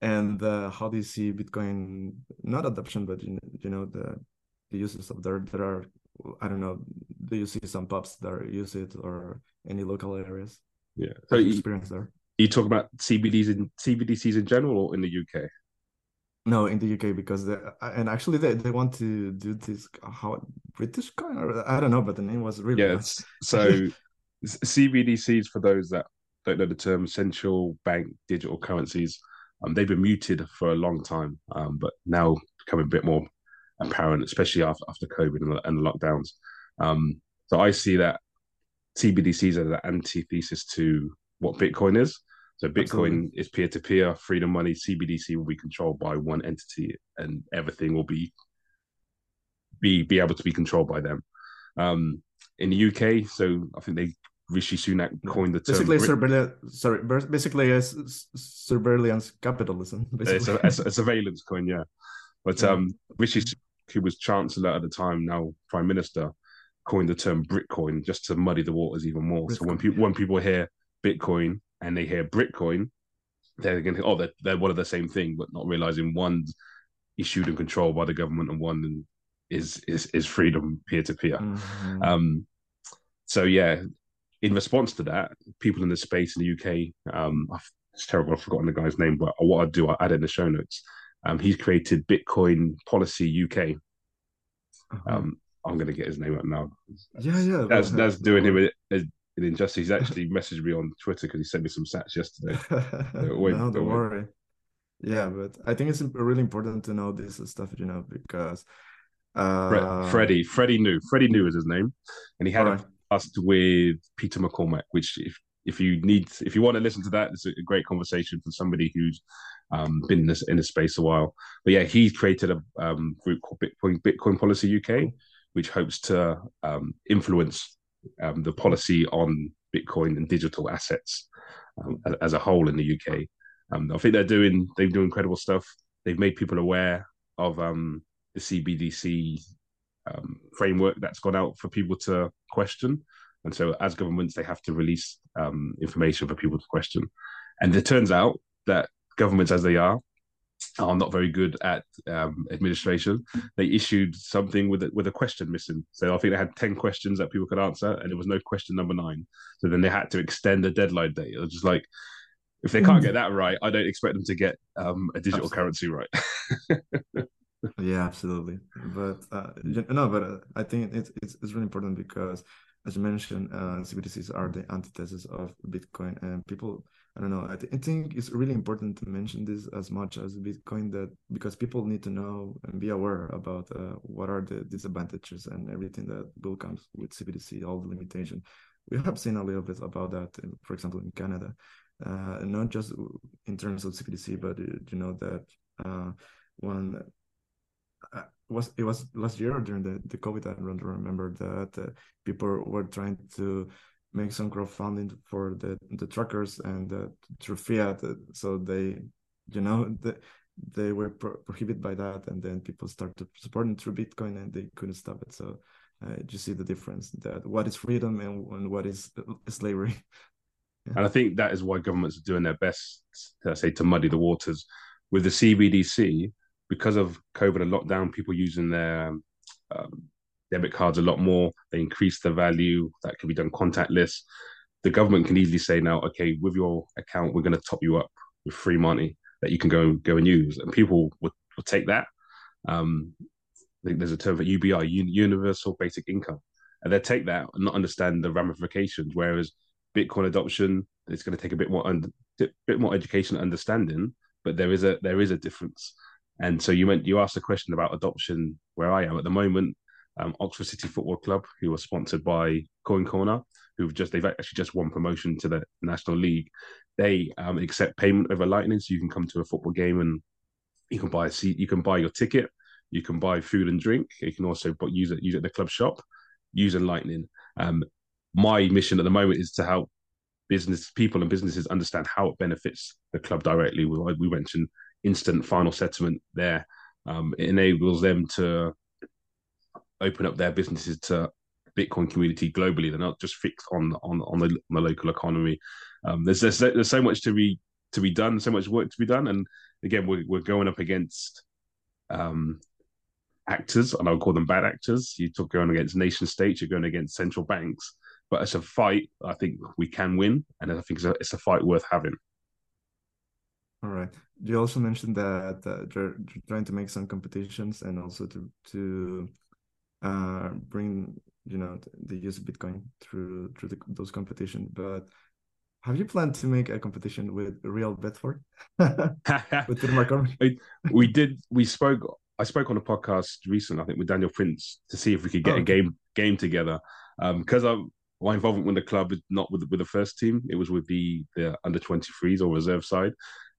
and uh, how do you see bitcoin not adoption but you you know the the uses of there there are I don't know. Do you see some pubs that use it or any local areas? Yeah. So you, experience there. You talk about CBDs in CBDCs in general or in the UK? No, in the UK because they and actually they, they want to do this how British coin or I don't know, but the name was really yeah. Nice. So *laughs* CBDCs for those that don't know the term, central bank digital currencies. Um, they've been muted for a long time, um, but now becoming a bit more apparent, especially after, after COVID and the, and the lockdowns. Um, so I see that CBDCs are the antithesis to what Bitcoin is. So Bitcoin Absolutely. is peer to peer, freedom money. CBDC will be controlled by one entity, and everything will be be be able to be controlled by them. Um, in the UK. So I think they Rishi Sunak coined the term. Basically, surveillance. Sorry, basically, a surveillance capitalism. It's a, a, a, *laughs* surveillance coin, yeah. But yeah. um, Rishi, who was chancellor at the time, now prime minister, coined the term Britcoin just to muddy the waters even more. So when people when people hear Bitcoin and they hear Britcoin, they're going to think, oh, they're, they're one of the same thing, but not realizing one's issued and controlled by the government and one is is is freedom peer to peer. Um, so yeah, in response to that, people in the space in the UK, um, it's terrible, I've forgotten the guy's name, but what I do, I add in the show notes. Um, he's created Bitcoin Policy UK. Uh-huh. Um, I'm going to get his name up now. Yeah, yeah. That's that's doing him an injustice. He's actually *laughs* messaged me on Twitter because he sent me some stats yesterday. *laughs* wait, no, don't worry. Yeah, but I think it's really important to know this stuff, you know, because uh... Freddie, Freddie New. Freddie New is his name, and he had right. us with Peter McCormack, which if if you need if you want to listen to that, it's a great conversation for somebody who's um, been in this in this space a while. But yeah, he created a um, group called Bitcoin Bitcoin Policy UK, which hopes to um, influence um, the policy on Bitcoin and digital assets um, as, a whole in the UK. Um, I think they're doing they do incredible stuff. They've made people aware of the CBDC framework that's gone out for people to question. And so, as governments, they have to release um, information for people to question. And it turns out that governments, as they are, are not very good at um, administration. They issued something with a, with a question missing. So I think they had ten questions that people could answer, and there was no question number nine. So then they had to extend the deadline date. It was just like, if they can't get that right, I don't expect them to get um, a digital absolutely. currency right. *laughs* yeah, absolutely. But uh, no, but uh, I think it's, it's it's really important because as you mentioned, uh, CBDCs are the antithesis of Bitcoin, and people, I don't know, I, th- I, think it's really important to mention this as much as Bitcoin, that because people need to know and be aware about uh, what are the disadvantages and everything that will come with CBDC, all the limitation. We have seen a little bit about that, for example, in Canada, uh, not just in terms of CBDC, but uh, you know that uh, one uh, was it was last year during the, the COVID. I don't remember that uh, people were trying to make some crowdfunding for the the truckers and uh, through fiat. Uh, so they, you know, *laughs* the, they were pro- prohibited by that, and then people started supporting through Bitcoin, and they couldn't stop it. So uh, you see the difference that what is freedom and, and what is uh, slavery. *laughs* And I think that is why governments are doing their best, to say, to muddy the waters. With the CBDC, because of COVID and lockdown, people using their um, debit cards a lot more. They increase the value that can be done contactless. The government can easily say now, okay, with your account, we're going to top you up with free money that you can go go and use, and people would, would take that. Um, I think there's a term for UBI, Universal Basic Income, and they take that and not understand the ramifications. Whereas Bitcoin adoption, it's going to take a bit more un- bit more education and understanding, but there is a there is a difference. And so you went, you asked a question about adoption where I am at the moment. Um, Oxford City Football Club, who are sponsored by CoinCorner, who've just they've actually just won promotion to the National League. They um, accept payment over Lightning, so you can come to a football game and you can buy a seat, you can buy your ticket, you can buy food and drink. You can also use it use it at the club shop using Lightning. Um, my mission at the moment is to help business people and businesses understand how it benefits the club directly. We, we mentioned instant final settlement there. Um, it enables them to open up their businesses to Bitcoin community globally. They're not just fixed on on on the, on the local economy. Um, there's, there's there's so much to be to be done, so much work to be done, and again, we're we're going up against um, actors, and I would call them bad actors. You're going against nation states, you're going against central banks, but it's a fight. I think we can win, and I think it's a, it's a fight worth having. All right. You also mentioned that uh, you're, trying to make some competitions and also to to uh, bring you know the use of Bitcoin through through the, those competitions. But have you planned to make a competition with Real Bedford *laughs* *laughs* with Peter McCormack? we did. We spoke. I spoke on a podcast recently, I think, with Daniel Prince to see if we could get oh, a game game together. Because um, my involvement with the club is not with with the first team; it was with the the under twenty threes or reserve side.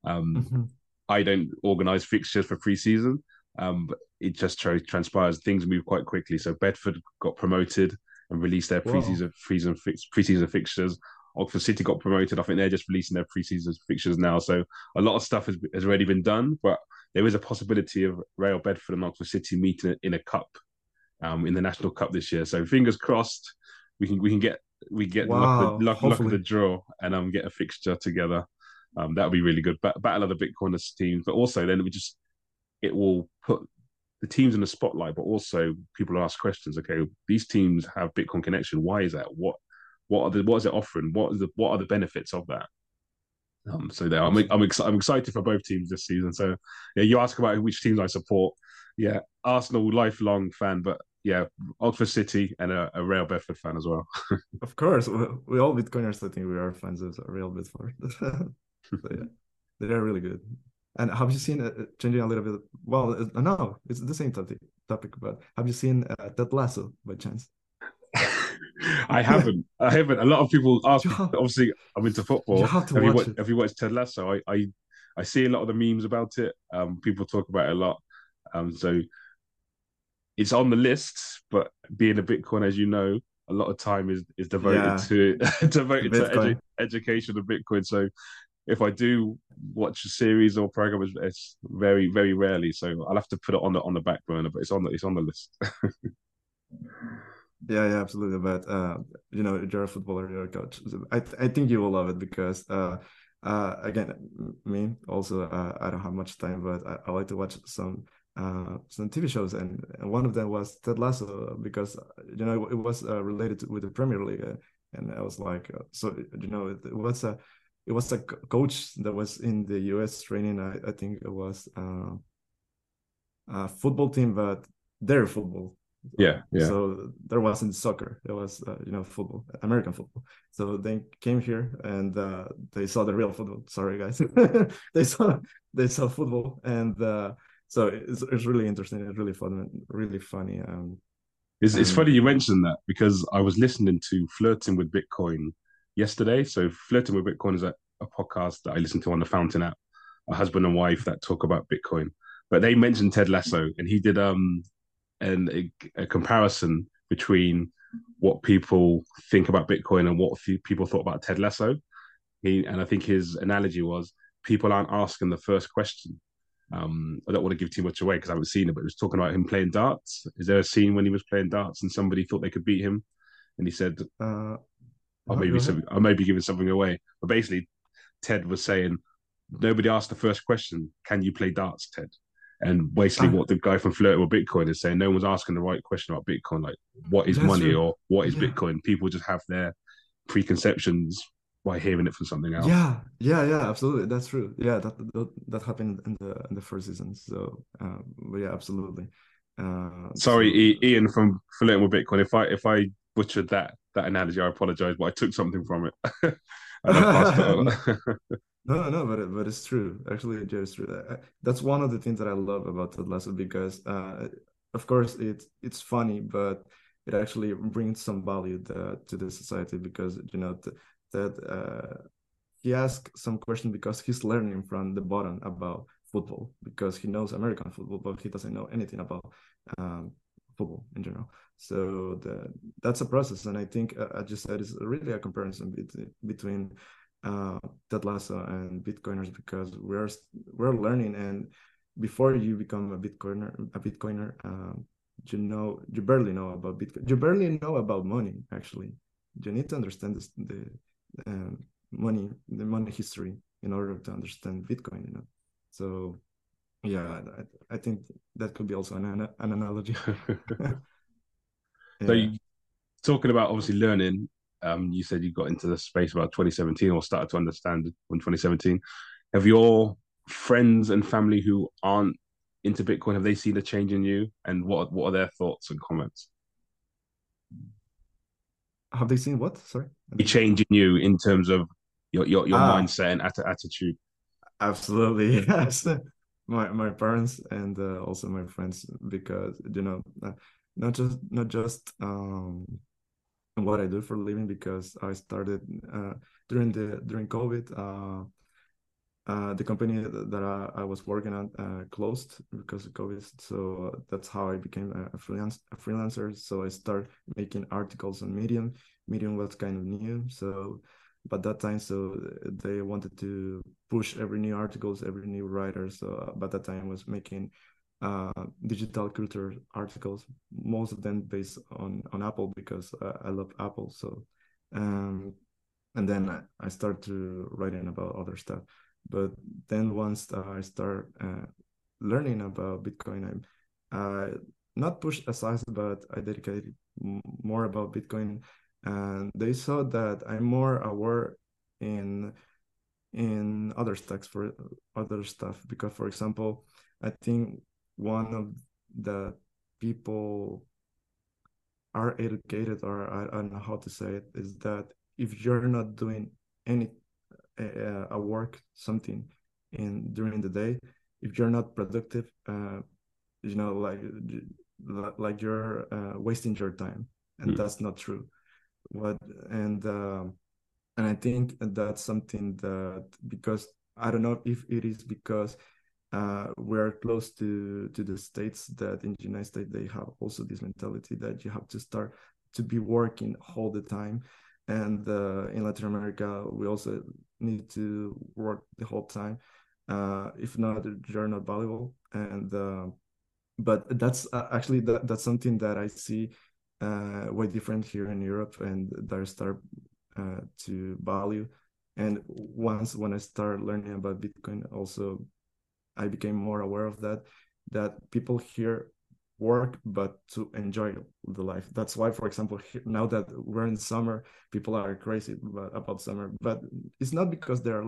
Um, mm-hmm. I don't organise fixtures for pre-season, um, but it just tra- transpires things move quite quickly. So Bedford got promoted. and released their preseason preseason fix, preseason fixtures. Oxford City got promoted. I think they're just releasing their preseason fixtures now. So a lot of stuff has, has already been done, but there is a possibility of Real Bedford and Oxford City meeting in a cup um, in the National Cup this year. So fingers crossed, we can we can get we get wow. luck, luck, luck of the draw and um get a fixture together. Um, that would be really good. But battle of the Bitcoiners teams, but also then we just it will put the teams in the spotlight, but also people ask questions. Okay, these teams have Bitcoin connection. Why is that? What what are the what is it offering? What is the what are the benefits of that? Um, so there, I'm I'm, ex- I'm excited for both teams this season. So yeah, you ask about which teams I support. Yeah, Arsenal lifelong fan, but yeah, Oxford City and a, a Real Bedford fan as well. *laughs* of course, we, we all Bitcoiners. I think we are fans of Real Bedford. *laughs* so yeah, they are really good. And have you seen uh, changing a little bit? Well, uh, no, it's the same topic. Topic, but have you seen uh, Ted Lasso by chance? *laughs* I haven't. I haven't. A lot of people *laughs* ask. Me, obviously, I'm into football. You have, have, you watched, have, you watched, Ted Lasso? I, I, I see a lot of the memes about it. Um, people talk about it a lot. Um, so it's on the list, but being a Bitcoin, as you know, a lot of time is is devoted yeah. to *laughs* devoted to edu- education of Bitcoin. So if I do watch a series or program, it's, very very rarely. So I'll have to put it on the on the back burner, but it's on the it's on the list. *laughs* yeah, yeah, absolutely. But uh, you know, you're a footballer, you're a coach. I I think you will love it because. Uh, uh, again, me also, uh, I don't have much time, but I, I like to watch some uh, some TV shows, and, and, one of them was Ted Lasso because you know it, it was uh, related to, with the Premier League, uh, and I was like, uh, so you know it, was a it was a coach that was in the U.S. training. I, I think it was uh, a football team, but their football. Yeah, yeah. So there wasn't soccer; it was uh, you know football, American football. So they came here and they saw the real football. Sorry, guys. *laughs* they saw they saw football and so it's, it's really interesting. It's really fun, really funny. Um, it's, it's funny you mentioned that because I was listening to Flirting with Bitcoin yesterday. So Flirting with Bitcoin is a, a podcast that I listen to on the Fountain app, a husband and wife that talk about Bitcoin. But they mentioned Ted Lasso, and he did um an, a, a comparison between what people think about Bitcoin and what people thought about Ted Lasso. He, and I think his analogy was people aren't asking the first question. Um, I don't want to give too much away because I haven't seen it, but it was talking about him playing darts. Is there a scene when he was playing darts and somebody thought they could beat him, and he said, uh, "I may be some, I may be giving something away." But basically, Ted was saying nobody asked the first question, "Can you play darts, Ted?" And basically, uh, what the guy from Flirt with Bitcoin is saying, no one's asking the right question about Bitcoin, like what is money or what is yeah. Bitcoin. People just have their preconceptions by hearing it from something else. Yeah, yeah, yeah, absolutely. That's true. Yeah, that that, that happened in the in the first season. So, um, yeah, absolutely. Uh, Sorry, so, Ian from flirting with Bitcoin. If I if I butchered that that analogy, I apologize, but I took something from it. *laughs* *laughs* *laughs* no, no, no but it, but it's true. Actually, it's true. That's one of the things that I love about Ted Lasso because, uh, of course, it's it's funny, but it actually brings some value to, to the society because you know that uh, he asks some question because he's learning from the bottom about football because he knows American football, but he doesn't know anything about um, football in general. So the, that's a process, and I think uh, I just said it's really a comparison between between uh, Ted Lasso and Bitcoiners because we're we're learning, and before you become a Bitcoiner, a Bitcoiner, uh, you know you barely know about Bitcoin. You barely know about money. Actually, you need to understand this, the um, money, the money history in order to understand Bitcoin. You know, so yeah, I, I think that could be also an an analogy. yeah. *laughs* *laughs* So, you, talking about obviously learning, um, you said you got into the space about 2017 or started to understand in 2017. Have your friends and family who aren't into Bitcoin have they seen a change in you, and what what are their thoughts and comments? have they seen what? Sorry, a change in you in terms of your your, your ah, mindset and attitude. Absolutely, *laughs* yes. My my parents and uh, also my friends because you know uh, not just not just um, what I do for living because I started uh, during the during COVID. Uh, uh, the company that I, I was working at uh, closed because of COVID. So that's how I became a, freelance a freelancer. So I started making articles on Medium. Medium was kind of new, so but that time, so they wanted to push every new articles, every new writer. So by that time, I was making uh, digital culture articles, most of them based on on Apple because uh, I love Apple. So, um, and then I, I started to writing about other stuff. But then once I start uh, learning about Bitcoin, I uh, not pushed aside, but I dedicated more about Bitcoin, and they saw that I'm more aware in in other stacks for other stuff because, for example, I think one of the people are educated or I, don't know how to say it is that if you're not doing any uh, a work something in during the day if you're not productive uh, you know like like you're uh, wasting your time and mm. that's not true what and uh, and i think that's something that because i don't know if it is because uh, we're close to to the states that in the united states they have also this mentality that you have to start to be working all the time. And uh, in latin america we also need to work the whole time uh, if not you're not valuable. And uh, but that's uh, actually that, that's something that i see uh, way different here in europe and that i start uh, to value. And once when i start learning about bitcoin also i became more aware of that that people here work but to enjoy the life. That's why for example now that we're in summer people are crazy about, summer. But it's not because they're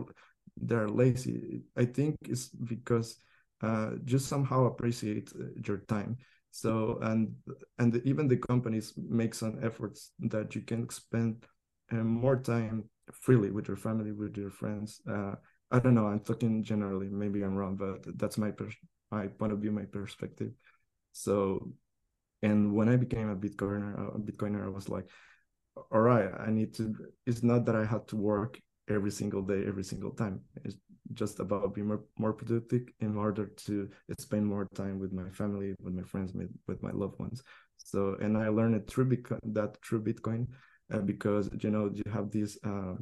they're lazy. I think it's because uh, just somehow appreciate uh, your time so and and even the companies make some efforts that you can spend uh, more time freely with your family with your friends uh, i don't know i'm talking generally maybe i'm wrong but that's my pers- my point of view my perspective so, and when I became a Bitcoiner, a Bitcoiner, I was like, all right, I need to. It's not that I had to work every single day, every single time. It's just about being more, more productive in order to spend more time with my family, with my friends, with, with my loved ones. So, and I learned it through Bitcoin, that through Bitcoin, uh, because you know you have this. Uh,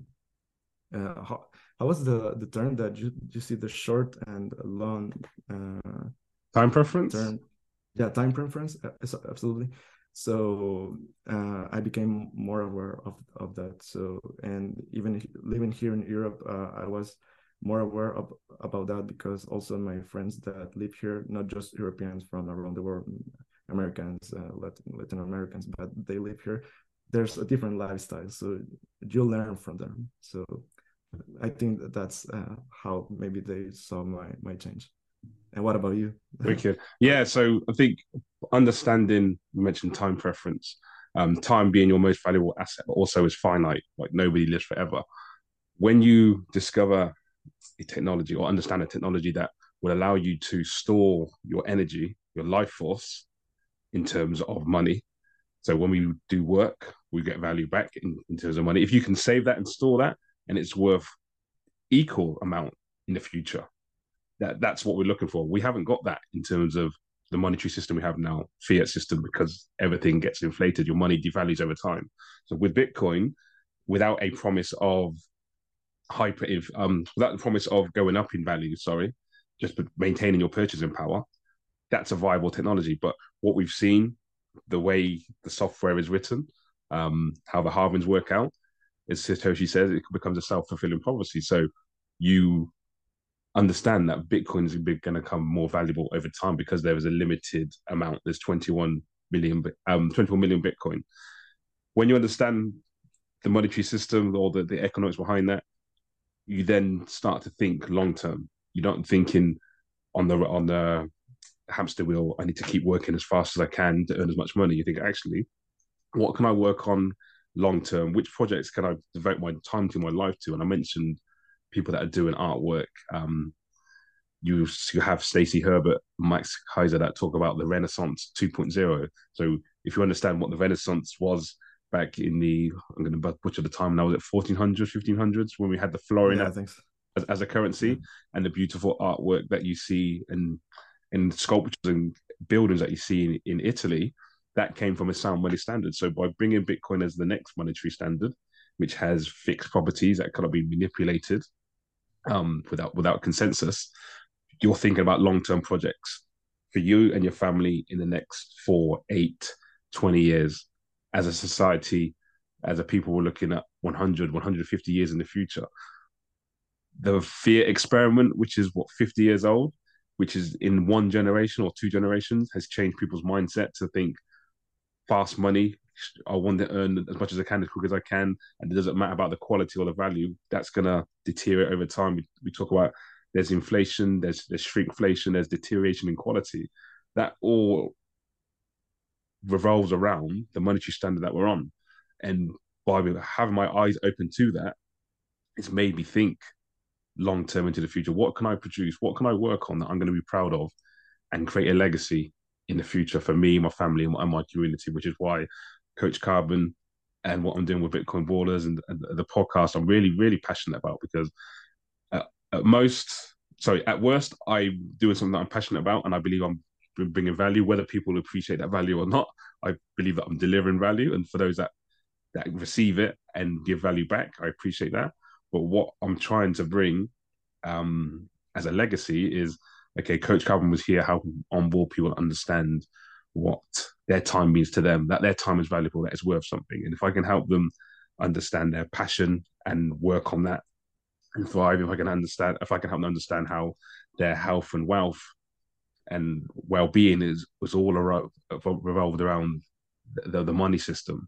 uh, how, how was the the term that you you see the short and long uh, time preference? Term, yeah time preference absolutely so uh, i became more aware of, of that. So and even living here in europe uh, i was more aware of about that because also my friends that live here not just europeans from around the world americans uh, latin, latin americans but they live here. There's a different lifestyle. So you learn from them. So i think that that's uh, how maybe they saw my my change and what about you? Wicked. Yeah. So I think understanding, you mentioned time preference, um, time being your most valuable asset, but also is finite. Like nobody lives forever. When you discover a technology or understand a technology that will allow you to store your energy, your life force, in terms of money. So when we do work, we get value back in, in terms of money. If you can save that and store that, and it's worth equal amount in the future, that that's what we're looking for. We haven't got that in terms of the monetary system we have now, fiat system, because everything gets inflated. Your money devalues over time. So with Bitcoin, without a promise of hyper, um, without the promise of going up in value, sorry, just maintaining your purchasing power, that's a viable technology. But what we've seen, the way the software is written, um, how the halvings work out, as Satoshi says, it becomes a self fulfilling prophecy. So you understand that Bitcoin is going to become more valuable over time because there is a limited amount. There's 21 million, um, 21 million Bitcoin. When you understand the monetary system or the, the economics behind that, you then start to think long term. You're not thinking on the on the hamster wheel. I need to keep working as fast as I can to earn as much money. You think actually, what can I work on long term? Which projects can I devote my time to, my life to? And I mentioned people that are doing artwork. Um, you, you have Stacy Herbert, Max Keiser that talk about the Renaissance 2.0. So if you understand what the Renaissance was back in the, I'm going to butcher the time now, was it 1400s, 1500s when we had the florin yeah, so. as, as a currency, and the beautiful artwork that you see in in sculptures and buildings that you see in, in Italy, that came from a sound money standard. So by bringing Bitcoin as the next monetary standard, which has fixed properties that cannot be manipulated um, without without consensus, you're thinking about long term projects for you and your family in the next four, eight, 20 years as a society, as a people we're looking at 100, 150 years in the future. The fiat experiment, which is what 50 years old, which is in one generation or two generations, has changed people's mindset to think fast money. I want to earn as much as I can as quick as I can, and it doesn't matter about the quality or the value. That's gonna deteriorate over time. We, we talk about there's inflation, there's there's shrinkflation, there's deterioration in quality. That all revolves around the monetary standard that we're on. And by having my eyes open to that, it's made me think long term into the future. What can I produce? What can I work on that I'm going to be proud of and create a legacy in the future for me, my family, and my community, which is why Coach Carbon and what I'm doing with Bitcoin Ballers and, and the podcast I'm really, really passionate about because at, at most, sorry, at worst, I'm doing something that I'm passionate about and I believe I'm bringing value, whether people appreciate that value or not. I believe that I'm delivering value, and for those that that receive it and give value back, I appreciate that. But what I'm trying to bring um, as a legacy is okay. Coach Carbon was here helping onboard people understand what their time means to them, that their time is valuable, that it's worth something, and if I can help them understand their passion and work on that and thrive, if I can understand, if I can help them understand how their health and wealth and well-being is was all around, revolved around the, the money system,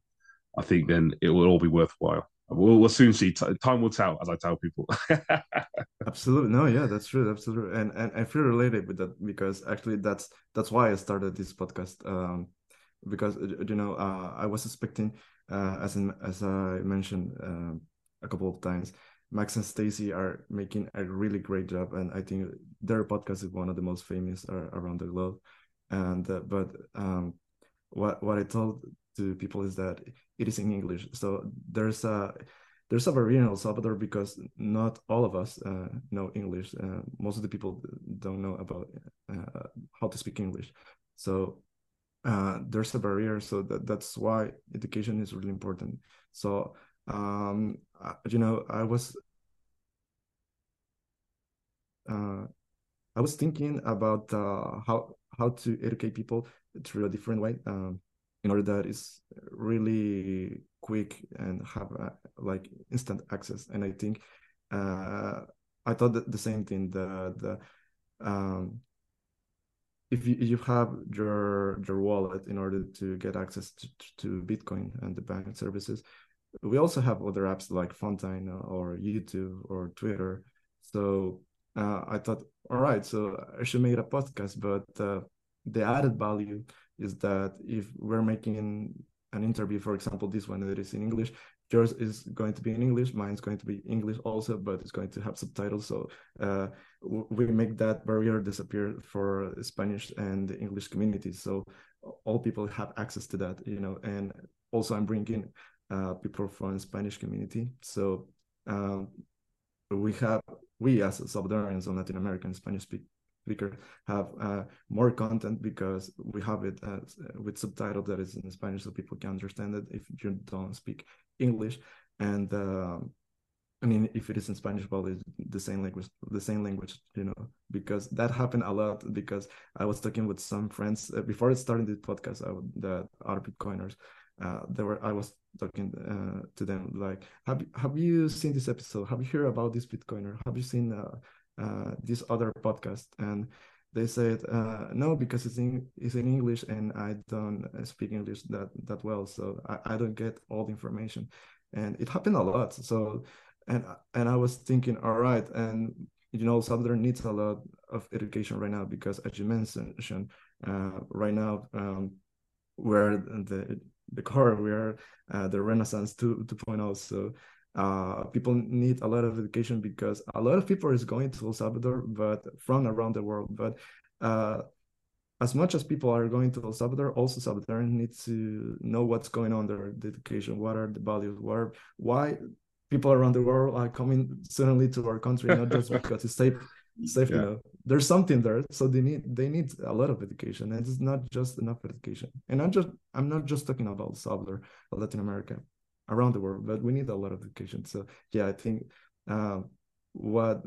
I think then it will all be worthwhile. We'll, we'll soon see. Time will tell, as I tell people. *laughs* absolutely, no, yeah, that's true, absolutely, and and I feel related with that because actually that's that's why I started this podcast. Um, because you know uh, I was expecting, uh, as in, as I mentioned uh, a couple of times, Max and Stacy are making a really great job, and I think their podcast is one of the most famous uh, around the globe. And uh, but um, what what I told to people is that it is in English, so there's a there's a barrier in El Salvador because not all of us uh, know English. Uh, most of the people don't know about uh, how to speak English, so uh, there's a barrier. So that, that's why education is really important. So um, you know, I was uh, I was thinking about uh, how how to educate people through a different way um, in order that is really quick and have uh, like instant access. And I think uh, I thought the same thing. The the um, if you, you have your your wallet in order to get access to, to Bitcoin and the bank services, we also have other apps like Fountain or YouTube or Twitter. So uh, I thought, all right, so I should make a podcast, but uh, the added value is that if we're making an interview, for example, this one that is in English, yours is going to be in English, mine's going to be English also, but it's going to have subtitles. So uh, we make that barrier disappear for Spanish and English communities. So all people have access to that, you know, and also I'm bringing uh, people from Spanish community. So um, we have we as Salvadorians or Latin American Spanish speaker have uh, more content because we have it uh, with subtitle that is in Spanish so people can understand it if you don't speak English. And uh, I mean if it is in Spanish well it's the same language the same language you know because that happened a lot because I was talking with some friends uh, before I started the podcast that are Bitcoiners uh, there were I was talking uh, to them like have have you seen this episode? Have you heard about this bitcoiner? Have you seen uh, uh, this other podcast. And they said uh, no because it's in it's in english and i don't speak english that that well so I, I don't get all the information. And it happened a lot so and and i was thinking all right and you know salvador needs a lot of education right now because as you mentioned uh, right now um, where the the core we are uh, the renaissance 2, 2.0 so uh, people need a lot of education because a lot of people is going to el salvador but from around the world. But uh, as much as people are going to el salvador also salvador need to know what's going on there the education what are the values what why people around the world are coming suddenly to our country not just *laughs* because it's safe safe yeah. you know there's something there so they need they need a lot of education and it's not just enough education. And i'm just i'm not just talking about salvador latin america around the world but we need a lot of education. So yeah i think uh, what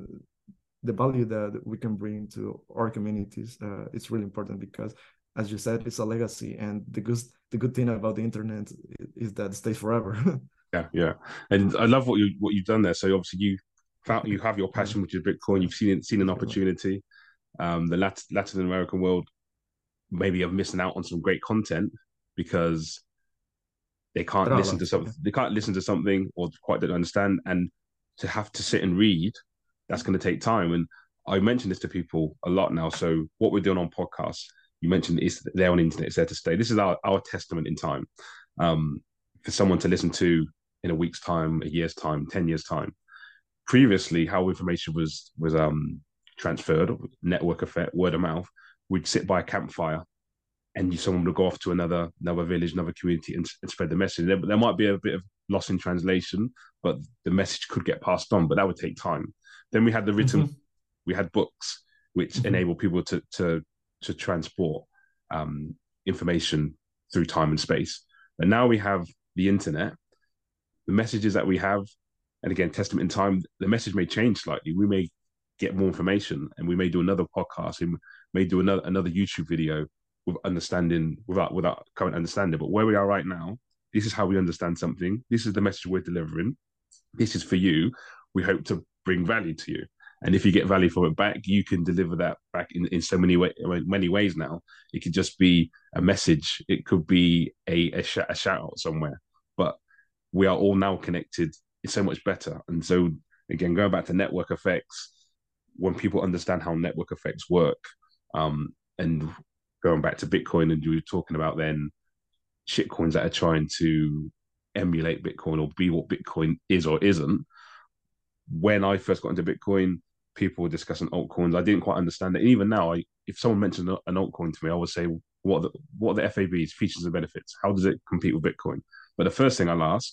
the value that we can bring to our communities uh, is really important because as you said it's a legacy and the good the good thing about the internet is that it stays forever. *laughs* Yeah yeah. And i love what you what you've done there. So obviously you found you have your passion which is bitcoin. You've seen seen an opportunity. Um the latin, latin american world maybe are missing out on some great content because they can't listen to something they can't listen to something or quite don't understand and to have to sit and read that's going to take time. And I mention this to people a lot now. So what we're doing on podcasts, you mentioned is there on the internet, it's there to stay. This is our, our testament in time. Um, for someone to listen to in a week's time, a year's time, 10 years time. Previously, how information was was um transferred, network effect, word of mouth, we'd sit by a campfire and you, someone would go off to another another village, another community, and, and spread the message. There, there, might be a bit of loss in translation, but the message could get passed on. But that would take time. Then we had the written, mm-hmm. we had books which mm-hmm. enable people to to to transport um, information through time and space. But now we have the internet. The messages that we have, and again, testament in time, the message may change slightly. We may get more information, and we may do another podcast. We may do another another YouTube video with understanding without without current understanding. But where we are right now, this is how we understand something. This is the message we're delivering. This is for you. We hope to bring value to you. And if you get value from it back, you can deliver that back in, in so many way, many ways now. It could just be a message. It could be a, a, sh- a shout out somewhere. But we are all now connected. It's so much better. And so, again, going back to network effects, when people understand how network effects work, um, and going back to Bitcoin, and you were talking about then shitcoins that are trying to emulate Bitcoin or be what Bitcoin is or isn't when I first got into Bitcoin, people were discussing altcoins. I didn't quite understand it. And even now, I, if someone mentioned an altcoin to me, I would say, what are the, what are the FABs, features and benefits? How does it compete with Bitcoin? But the first thing I'll ask,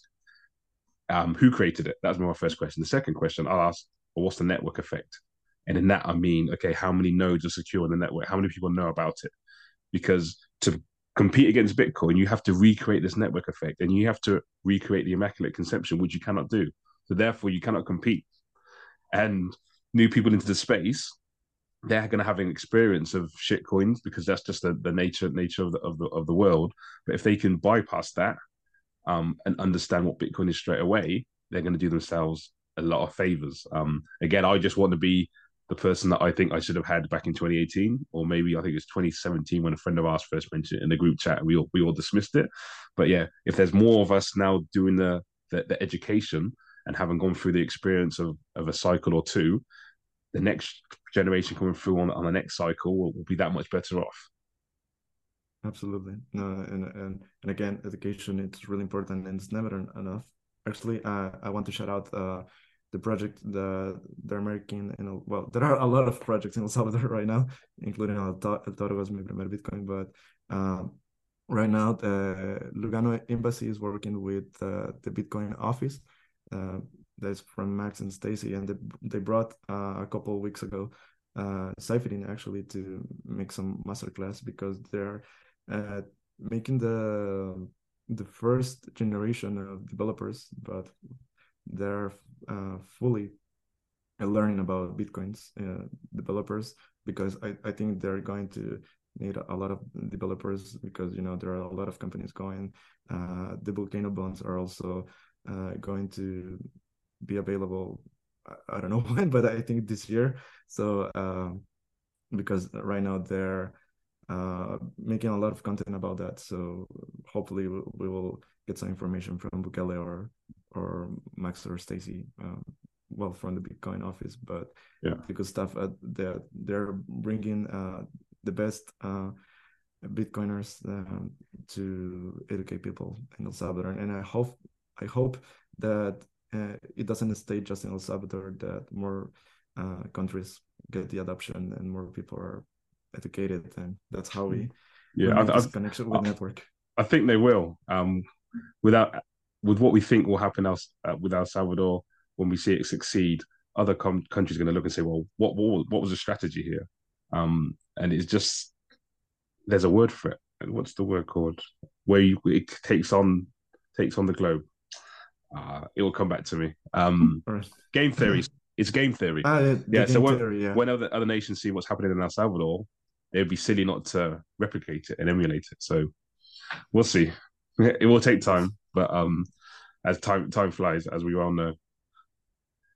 um, who created it? That's my first question. The second question I'll ask, well, what's the network effect? And in that, I mean, okay, how many nodes are secure in the network? How many people know about it? Because to compete against Bitcoin, you have to recreate this network effect and you have to recreate the Immaculate Conception, which you cannot do. So therefore, you cannot compete. And new people into the space, they're going to have an experience of shit coins because that's just the, the nature nature of the, of the of the world. But if they can bypass that um, and understand what Bitcoin is straight away, they're going to do themselves a lot of favors. Um, again, I just want to be the person that I think I should have had back in 2018, or maybe I think it's 2017 when a friend of ours first mentioned it in the group chat, and we all, we all dismissed it. But yeah, if there's more of us now doing the, the, the education, and having gone through the experience of, of a cycle or two, the next generation coming through on, on the next cycle will, will be that much better off. Absolutely. No, and, and and again, education it's really important and it's never enough. Actually, uh, I want to shout out uh, the project the the American know well there are a lot of projects in El Salvador right now, including El, El Toro was Mi Primer Bitcoin, but um, right now the Lugano embassy is working with uh, the Bitcoin office uh, that's from Max and Stacy, and they, they brought uh, a couple of weeks ago uh, Saifedean actually to make some masterclass because they're uh, making the the first generation of developers, but they're uh, fully learning about bitcoins uh, developers because I, I think they're going to need a lot of developers because you know there are a lot of companies going uh, the volcano bonds are also uh, going to be available. I, I, don't know *laughs* when, but I think this year. So um, because right now they're uh, making a lot of content about that. So hopefully we, we will get some information from Bukele or or Max or Stacy. Um, well, from the Bitcoin office, but yeah, because stuff uh, they're they're bringing uh, the best uh, Bitcoiners uh, to educate people in El Salvador, and I hope I hope that uh, it doesn't stay just in El Salvador, that more uh, countries get the adoption and more people are educated, and that's how we yeah I, this connection with I, network. I think they will. Um, without with what we think will happen else uh, with El Salvador when we see it succeed, other com- countries are going to look and say, well, what, what what was the strategy here? Um, and it's just there's a word for it. What's the word called? Where you, it takes on takes on the globe. Uh, it will come back to me. Um, game theory. It's game theory. Ah, yeah, yeah. So when, theory, yeah. when other, other nations see what's happening in El Salvador, it'd be silly not to replicate it and emulate it. So we'll see. It will take time, but um, as time time flies, as we all know.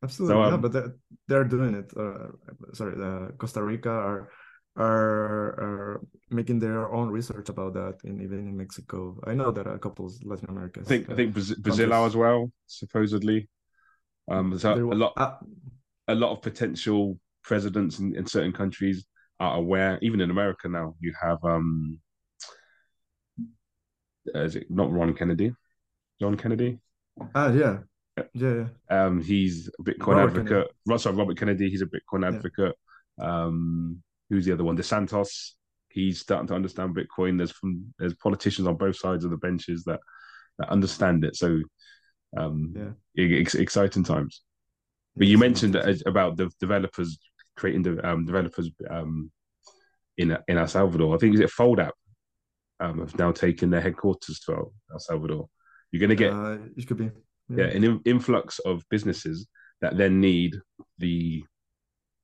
Absolutely, so, um, yeah, but they're, they're doing it. Uh, sorry, uh, Costa Rica are are are making their own research about that, and even in Mexico. I know that a couple of Latin America. I think uh, I think Brazil, Brazil as well, supposedly. Um, so a lot uh, a lot of potential presidents in, in certain countries are aware. Even in America now, you have um, uh, is it not Ron Kennedy? John Kennedy? Ah, yeah. Yeah, yeah. Um, he's a Bitcoin Robert advocate. Kennedy. Sorry, Robert Kennedy. He's a Bitcoin advocate. Yeah. Um, who's the other one? DeSantis. He's starting to understand Bitcoin. There's from there's politicians on both sides of the benches that that understand it. So, um, yeah, ex- exciting times. But you mentioned about the developers creating the um, developers um, in in El Salvador. I think is it Fold App um, have now taken their headquarters to El Salvador. You're going to get uh, it could be yeah. yeah an in- influx of businesses that then need the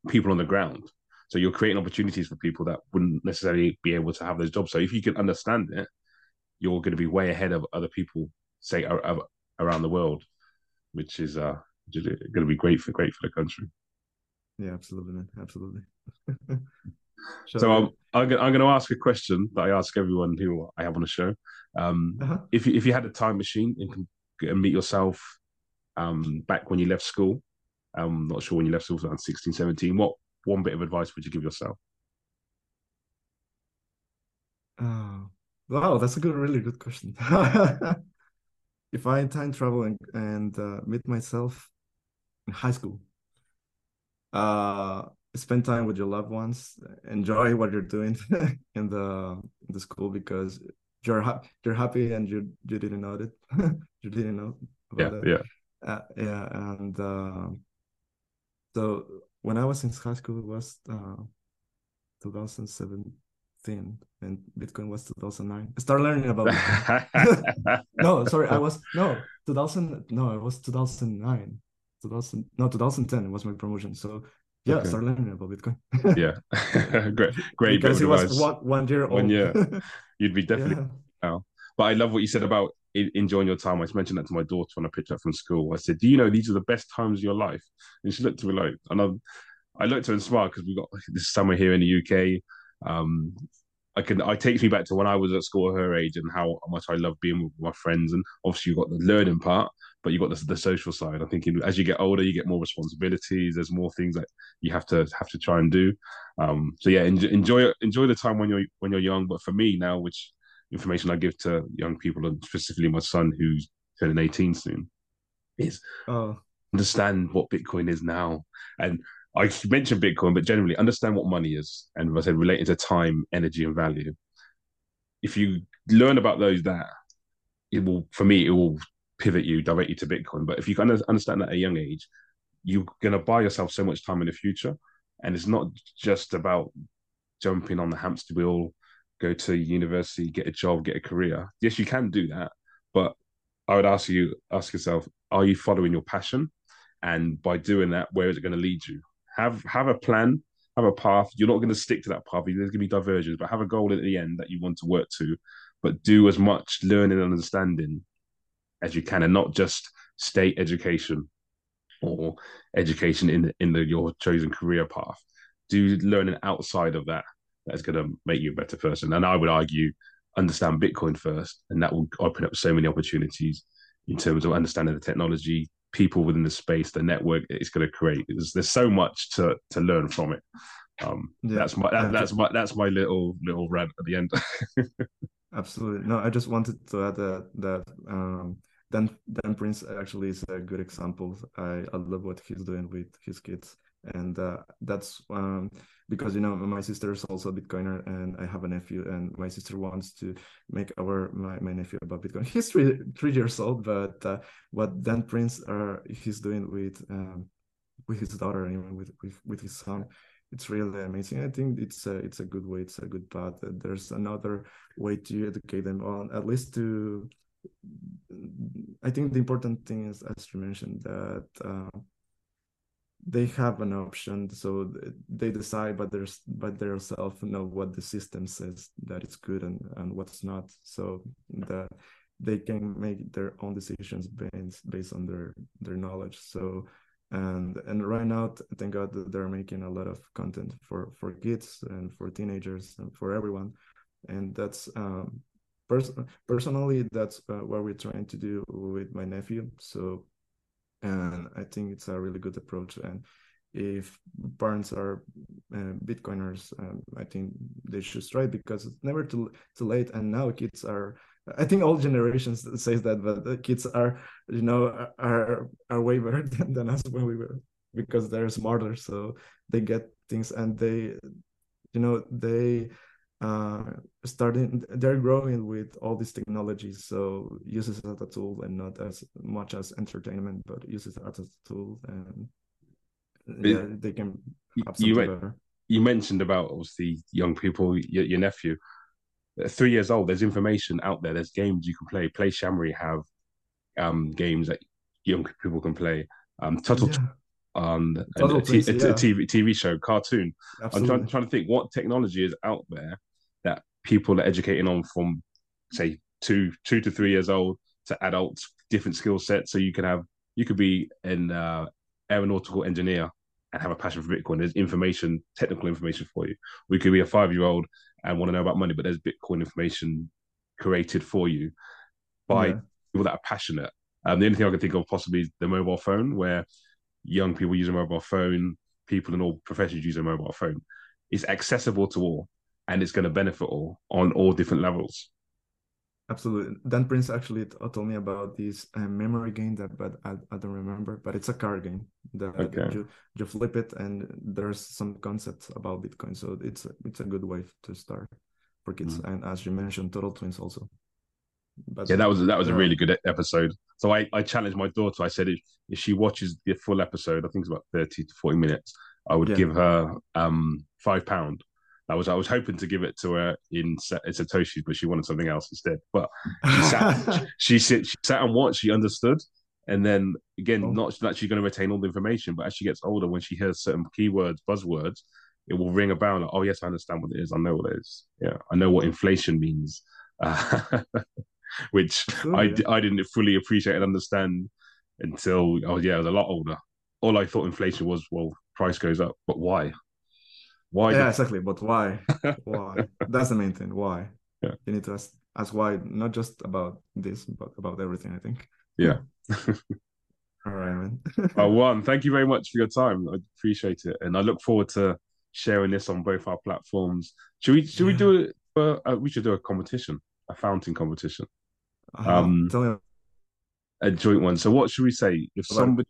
people on the ground. So you're creating opportunities for people that wouldn't necessarily be able to have those jobs. So if you can understand it, you're going to be way ahead of other people, say around the world, which is uh, going to be great for great for the country. Yeah, absolutely, man. Absolutely. *laughs* so I'm, I'm going, I'm going to ask a question that I ask everyone who I have on the show. Um, uh-huh. If you, if you had a time machine and can meet yourself um, back when you left school, I'm not sure when you left school, around 16, 17. What one bit of advice would you give yourself? Oh, wow, that's a good, really good question. *laughs* if I time travel and, and uh, meet myself in high school, uh, spend time with your loved ones, enjoy what you're doing *laughs* in the in the school because you're happy, you're happy, and you you didn't know it, *laughs* you didn't know. yeah, it. yeah, uh, yeah, and uh, so when I was in high school, it was uh, 2017 and Bitcoin was 2009. I started learning about *laughs* no, sorry, I was no 2000. No, it was 2009. 2000 no 2010 was my promotion. So yeah, okay. started learning about Bitcoin. yeah, *laughs* *laughs* great, great. Because it was one, one year old. One year, *laughs* you'd be definitely. Yeah. But I love what you said about enjoying your time. I just mentioned that to my daughter when I picked her up from school. I said, "Do you know these are the best times of your life?" And she looked at me like, and I, I looked at her and smiled because we got this summer here in the UK. Um, I can I takes me back to when I was at school her age and how much I love being with my friends. And obviously, you've got the learning part, but you've got the, the social side. I think in, as you get older, you get more responsibilities. There's more things that you have to have to try and do. Um, so yeah, enjoy, enjoy enjoy the time when you're when you're young. But for me now, which information I give to young people, and specifically my son who's turning 18 soon, is oh. understand what Bitcoin is now. And I mentioned Bitcoin, but generally understand what money is, and as I said, related to time, energy, and value. If you learn about those, that it will, for me, it will pivot you, directly to Bitcoin. But if you can understand that at a young age, you're going to buy yourself so much time in the future. And it's not just about jumping on the hamster wheel, go to university, get a job, get a career. Yes, you can do that, but I would ask you, ask yourself, are you following your passion? And by doing that, where is it going to lead you? Have have a plan, have a path. You're not going to stick to that path. There's going to be diversions, but have a goal at the end that you want to work to. But do as much learning and understanding as you can, and not just state education or education in in the, your chosen career path. Do learning outside of that that's going to make you a better person. And I would argue, understand Bitcoin first, and that will open up so many opportunities in terms of understanding the technology, people within the space, the network it's going to create. There's, there's so much to to learn from it. Um, yeah. That's my that, that's my that's my little little rant at the end. *laughs* Absolutely. No, I just wanted to add that that um, Dan Dan Prince actually is a good example. I, I love what he's doing with his kids, and uh, that's um, because you know my sister is also a bitcoiner and i have a nephew and my sister wants to make our my, my nephew about bitcoin. *laughs* He's three, three years old but uh, what dan prince are he's doing with um, with his daughter and even with, with with his son it's really amazing. I think it's a it's a good way it's a good path. There's another way to educate them on at least to i think the important thing is as you mentioned that uh, they have an option so they decide by their by their self know what the system says that it's good and and what's not so that they can make their own decisions based based on their their knowledge. So and and right now thank god that they're making a lot of content for for kids and for teenagers and for everyone. And that's um pers- personally that's uh, what we're trying to do with my nephew so and I think it's a really good approach. And if parents are uh, Bitcoiners, um, I think they should try because it's never too too late. And now kids are, I think all generations *laughs* says that, but the kids are, you know, are are way better *laughs* than, than us when we were because they're smarter, so they get things and they, you know, they uh, starting they're growing with all these technologies so uses it as a tool and not as much as entertainment but uses it as a tool and yeah they can you, better. you mentioned about obviously young people your, your nephew three years old there's information out there there's games you can play play Shamry have um games that young people can play um Tuttle yeah um a, a, t- a, yeah. TV TV show cartoon. Absolutely. I'm trying, trying to think what technology is out there people are educating on from say two two to three years old to adults, different skill sets. So you can have you could be an uh, aeronautical engineer and have a passion for Bitcoin. There's information, technical information for you. We could be a five year old and want to know about money, but there's Bitcoin information created for you by yeah. people that are passionate. Um, the only thing I can think of possibly is the mobile phone, where young people use a mobile phone, people in all professions use a mobile phone. It's accessible to all and it's going to benefit all on all different levels. Absolutely. Dan Prince actually told me about this uh, memory game that, but I, I don't remember. But it's a card game that okay. you, you flip it, and there's some concepts about Bitcoin. So it's it's a good way to start for kids. Mm. And as you mentioned, Tuttle Twins also. But yeah, that was that was a really good episode. So I I challenged my daughter. I said if, if she watches the full episode, I think it's about thirty to forty minutes, I would yeah. give her um five pound I was I was hoping to give it to her in, Satoshi, but she wanted something else instead. But she sat, *laughs* she, she, she sat and watched. She understood, and then again, oh. not that she's going to retain all the information, but as she gets older, when she hears certain keywords, buzzwords, it will ring a bell. Like, oh yes, I understand what it is. I know what it is. Yeah, I know what inflation means, uh, *laughs* which sure, I yeah. I didn't fully appreciate and understand until oh yeah, I was a lot older. All I thought inflation was well, price goes up, but why? Why? Yeah, exactly. But why? *laughs* why? That's the main thing. Why? Yeah. You need to ask, ask why, not just about this, but about everything. I think. Yeah. *laughs* All right, man. *laughs* uh, Juan, thank you very much for your time. I appreciate it, and I look forward to sharing this on both our platforms. Should we? Should yeah. we do it? Uh, we should do a competition, a fountain competition. Uh, um. A joint one. So, what should we say? If somebody,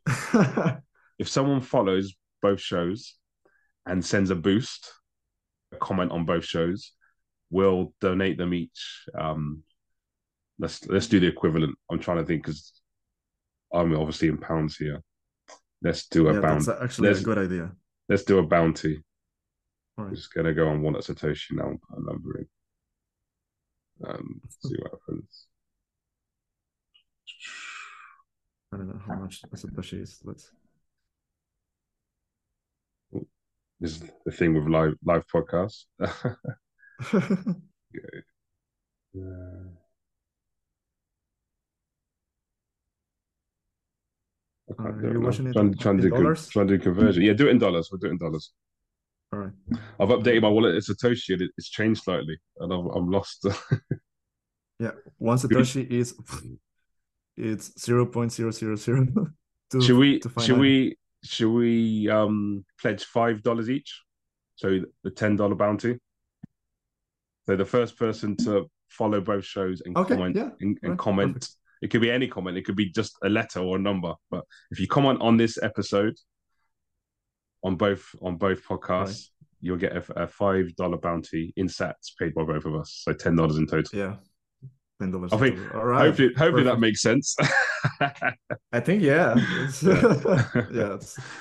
if someone follows both shows, and sends a boost, a comment on both shows, we'll donate them each. Um, let's let's do the equivalent. I'm trying to think because I'm obviously in pounds here. Let's do a yeah, bounty. That's actually let's, a good idea. Let's do a bounty. All right. Just gonna go on one at Satoshi now. I'm numbering. Um, see what happens. I don't know how much Satoshi is. Let's This is the thing with live live podcasts. *laughs* okay. Uh, you're watching it trying, trying, to do, dollars? trying to do conversion. Yeah, do it in dollars. We'll do it in dollars. All right. I've updated my wallet. It's Satoshi. And it's changed slightly, and I've, I'm lost. *laughs* yeah, one Satoshi is *laughs* it's zero point zero zero zero. Should we? Should we? Should we um pledge five dollars each? So the ten dollar bounty. So the first person to follow both shows and okay, comment yeah, and, and right, comment. Perfect. It could be any comment. It could be just a letter or a number. But if you comment on this episode on both on both podcasts, you'll get a, a five dollar bounty in sats paid by both of us, so ten dollars in total. Yeah, I think all right. Hopefully, hopefully that makes sense. I think yeah, *laughs* yeah, *laughs* yeah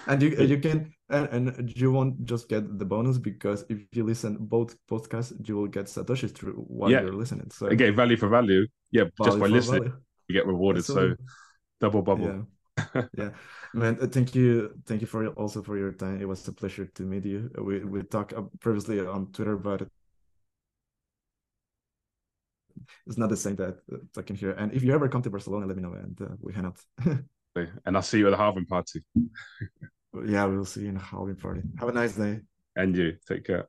and you you can and, and you won't just get the bonus because if you listen both podcasts, you will get satoshis through while yeah. you're listening. So again, value for value. Yeah, value just by listening, value. you get rewarded. Absolutely. So double bubble. Yeah. *laughs* yeah, man. Uh, thank you, thank you for also for your time. It was a pleasure to meet you. We we talked uh, previously on Twitter, but it's not the same that uh, talking here. And if you ever come to Barcelona, let me know and uh, we hang out. *laughs* and I'll see you at the halving party. yeah, we'll see you in the halving party. Have a nice day. And you take care.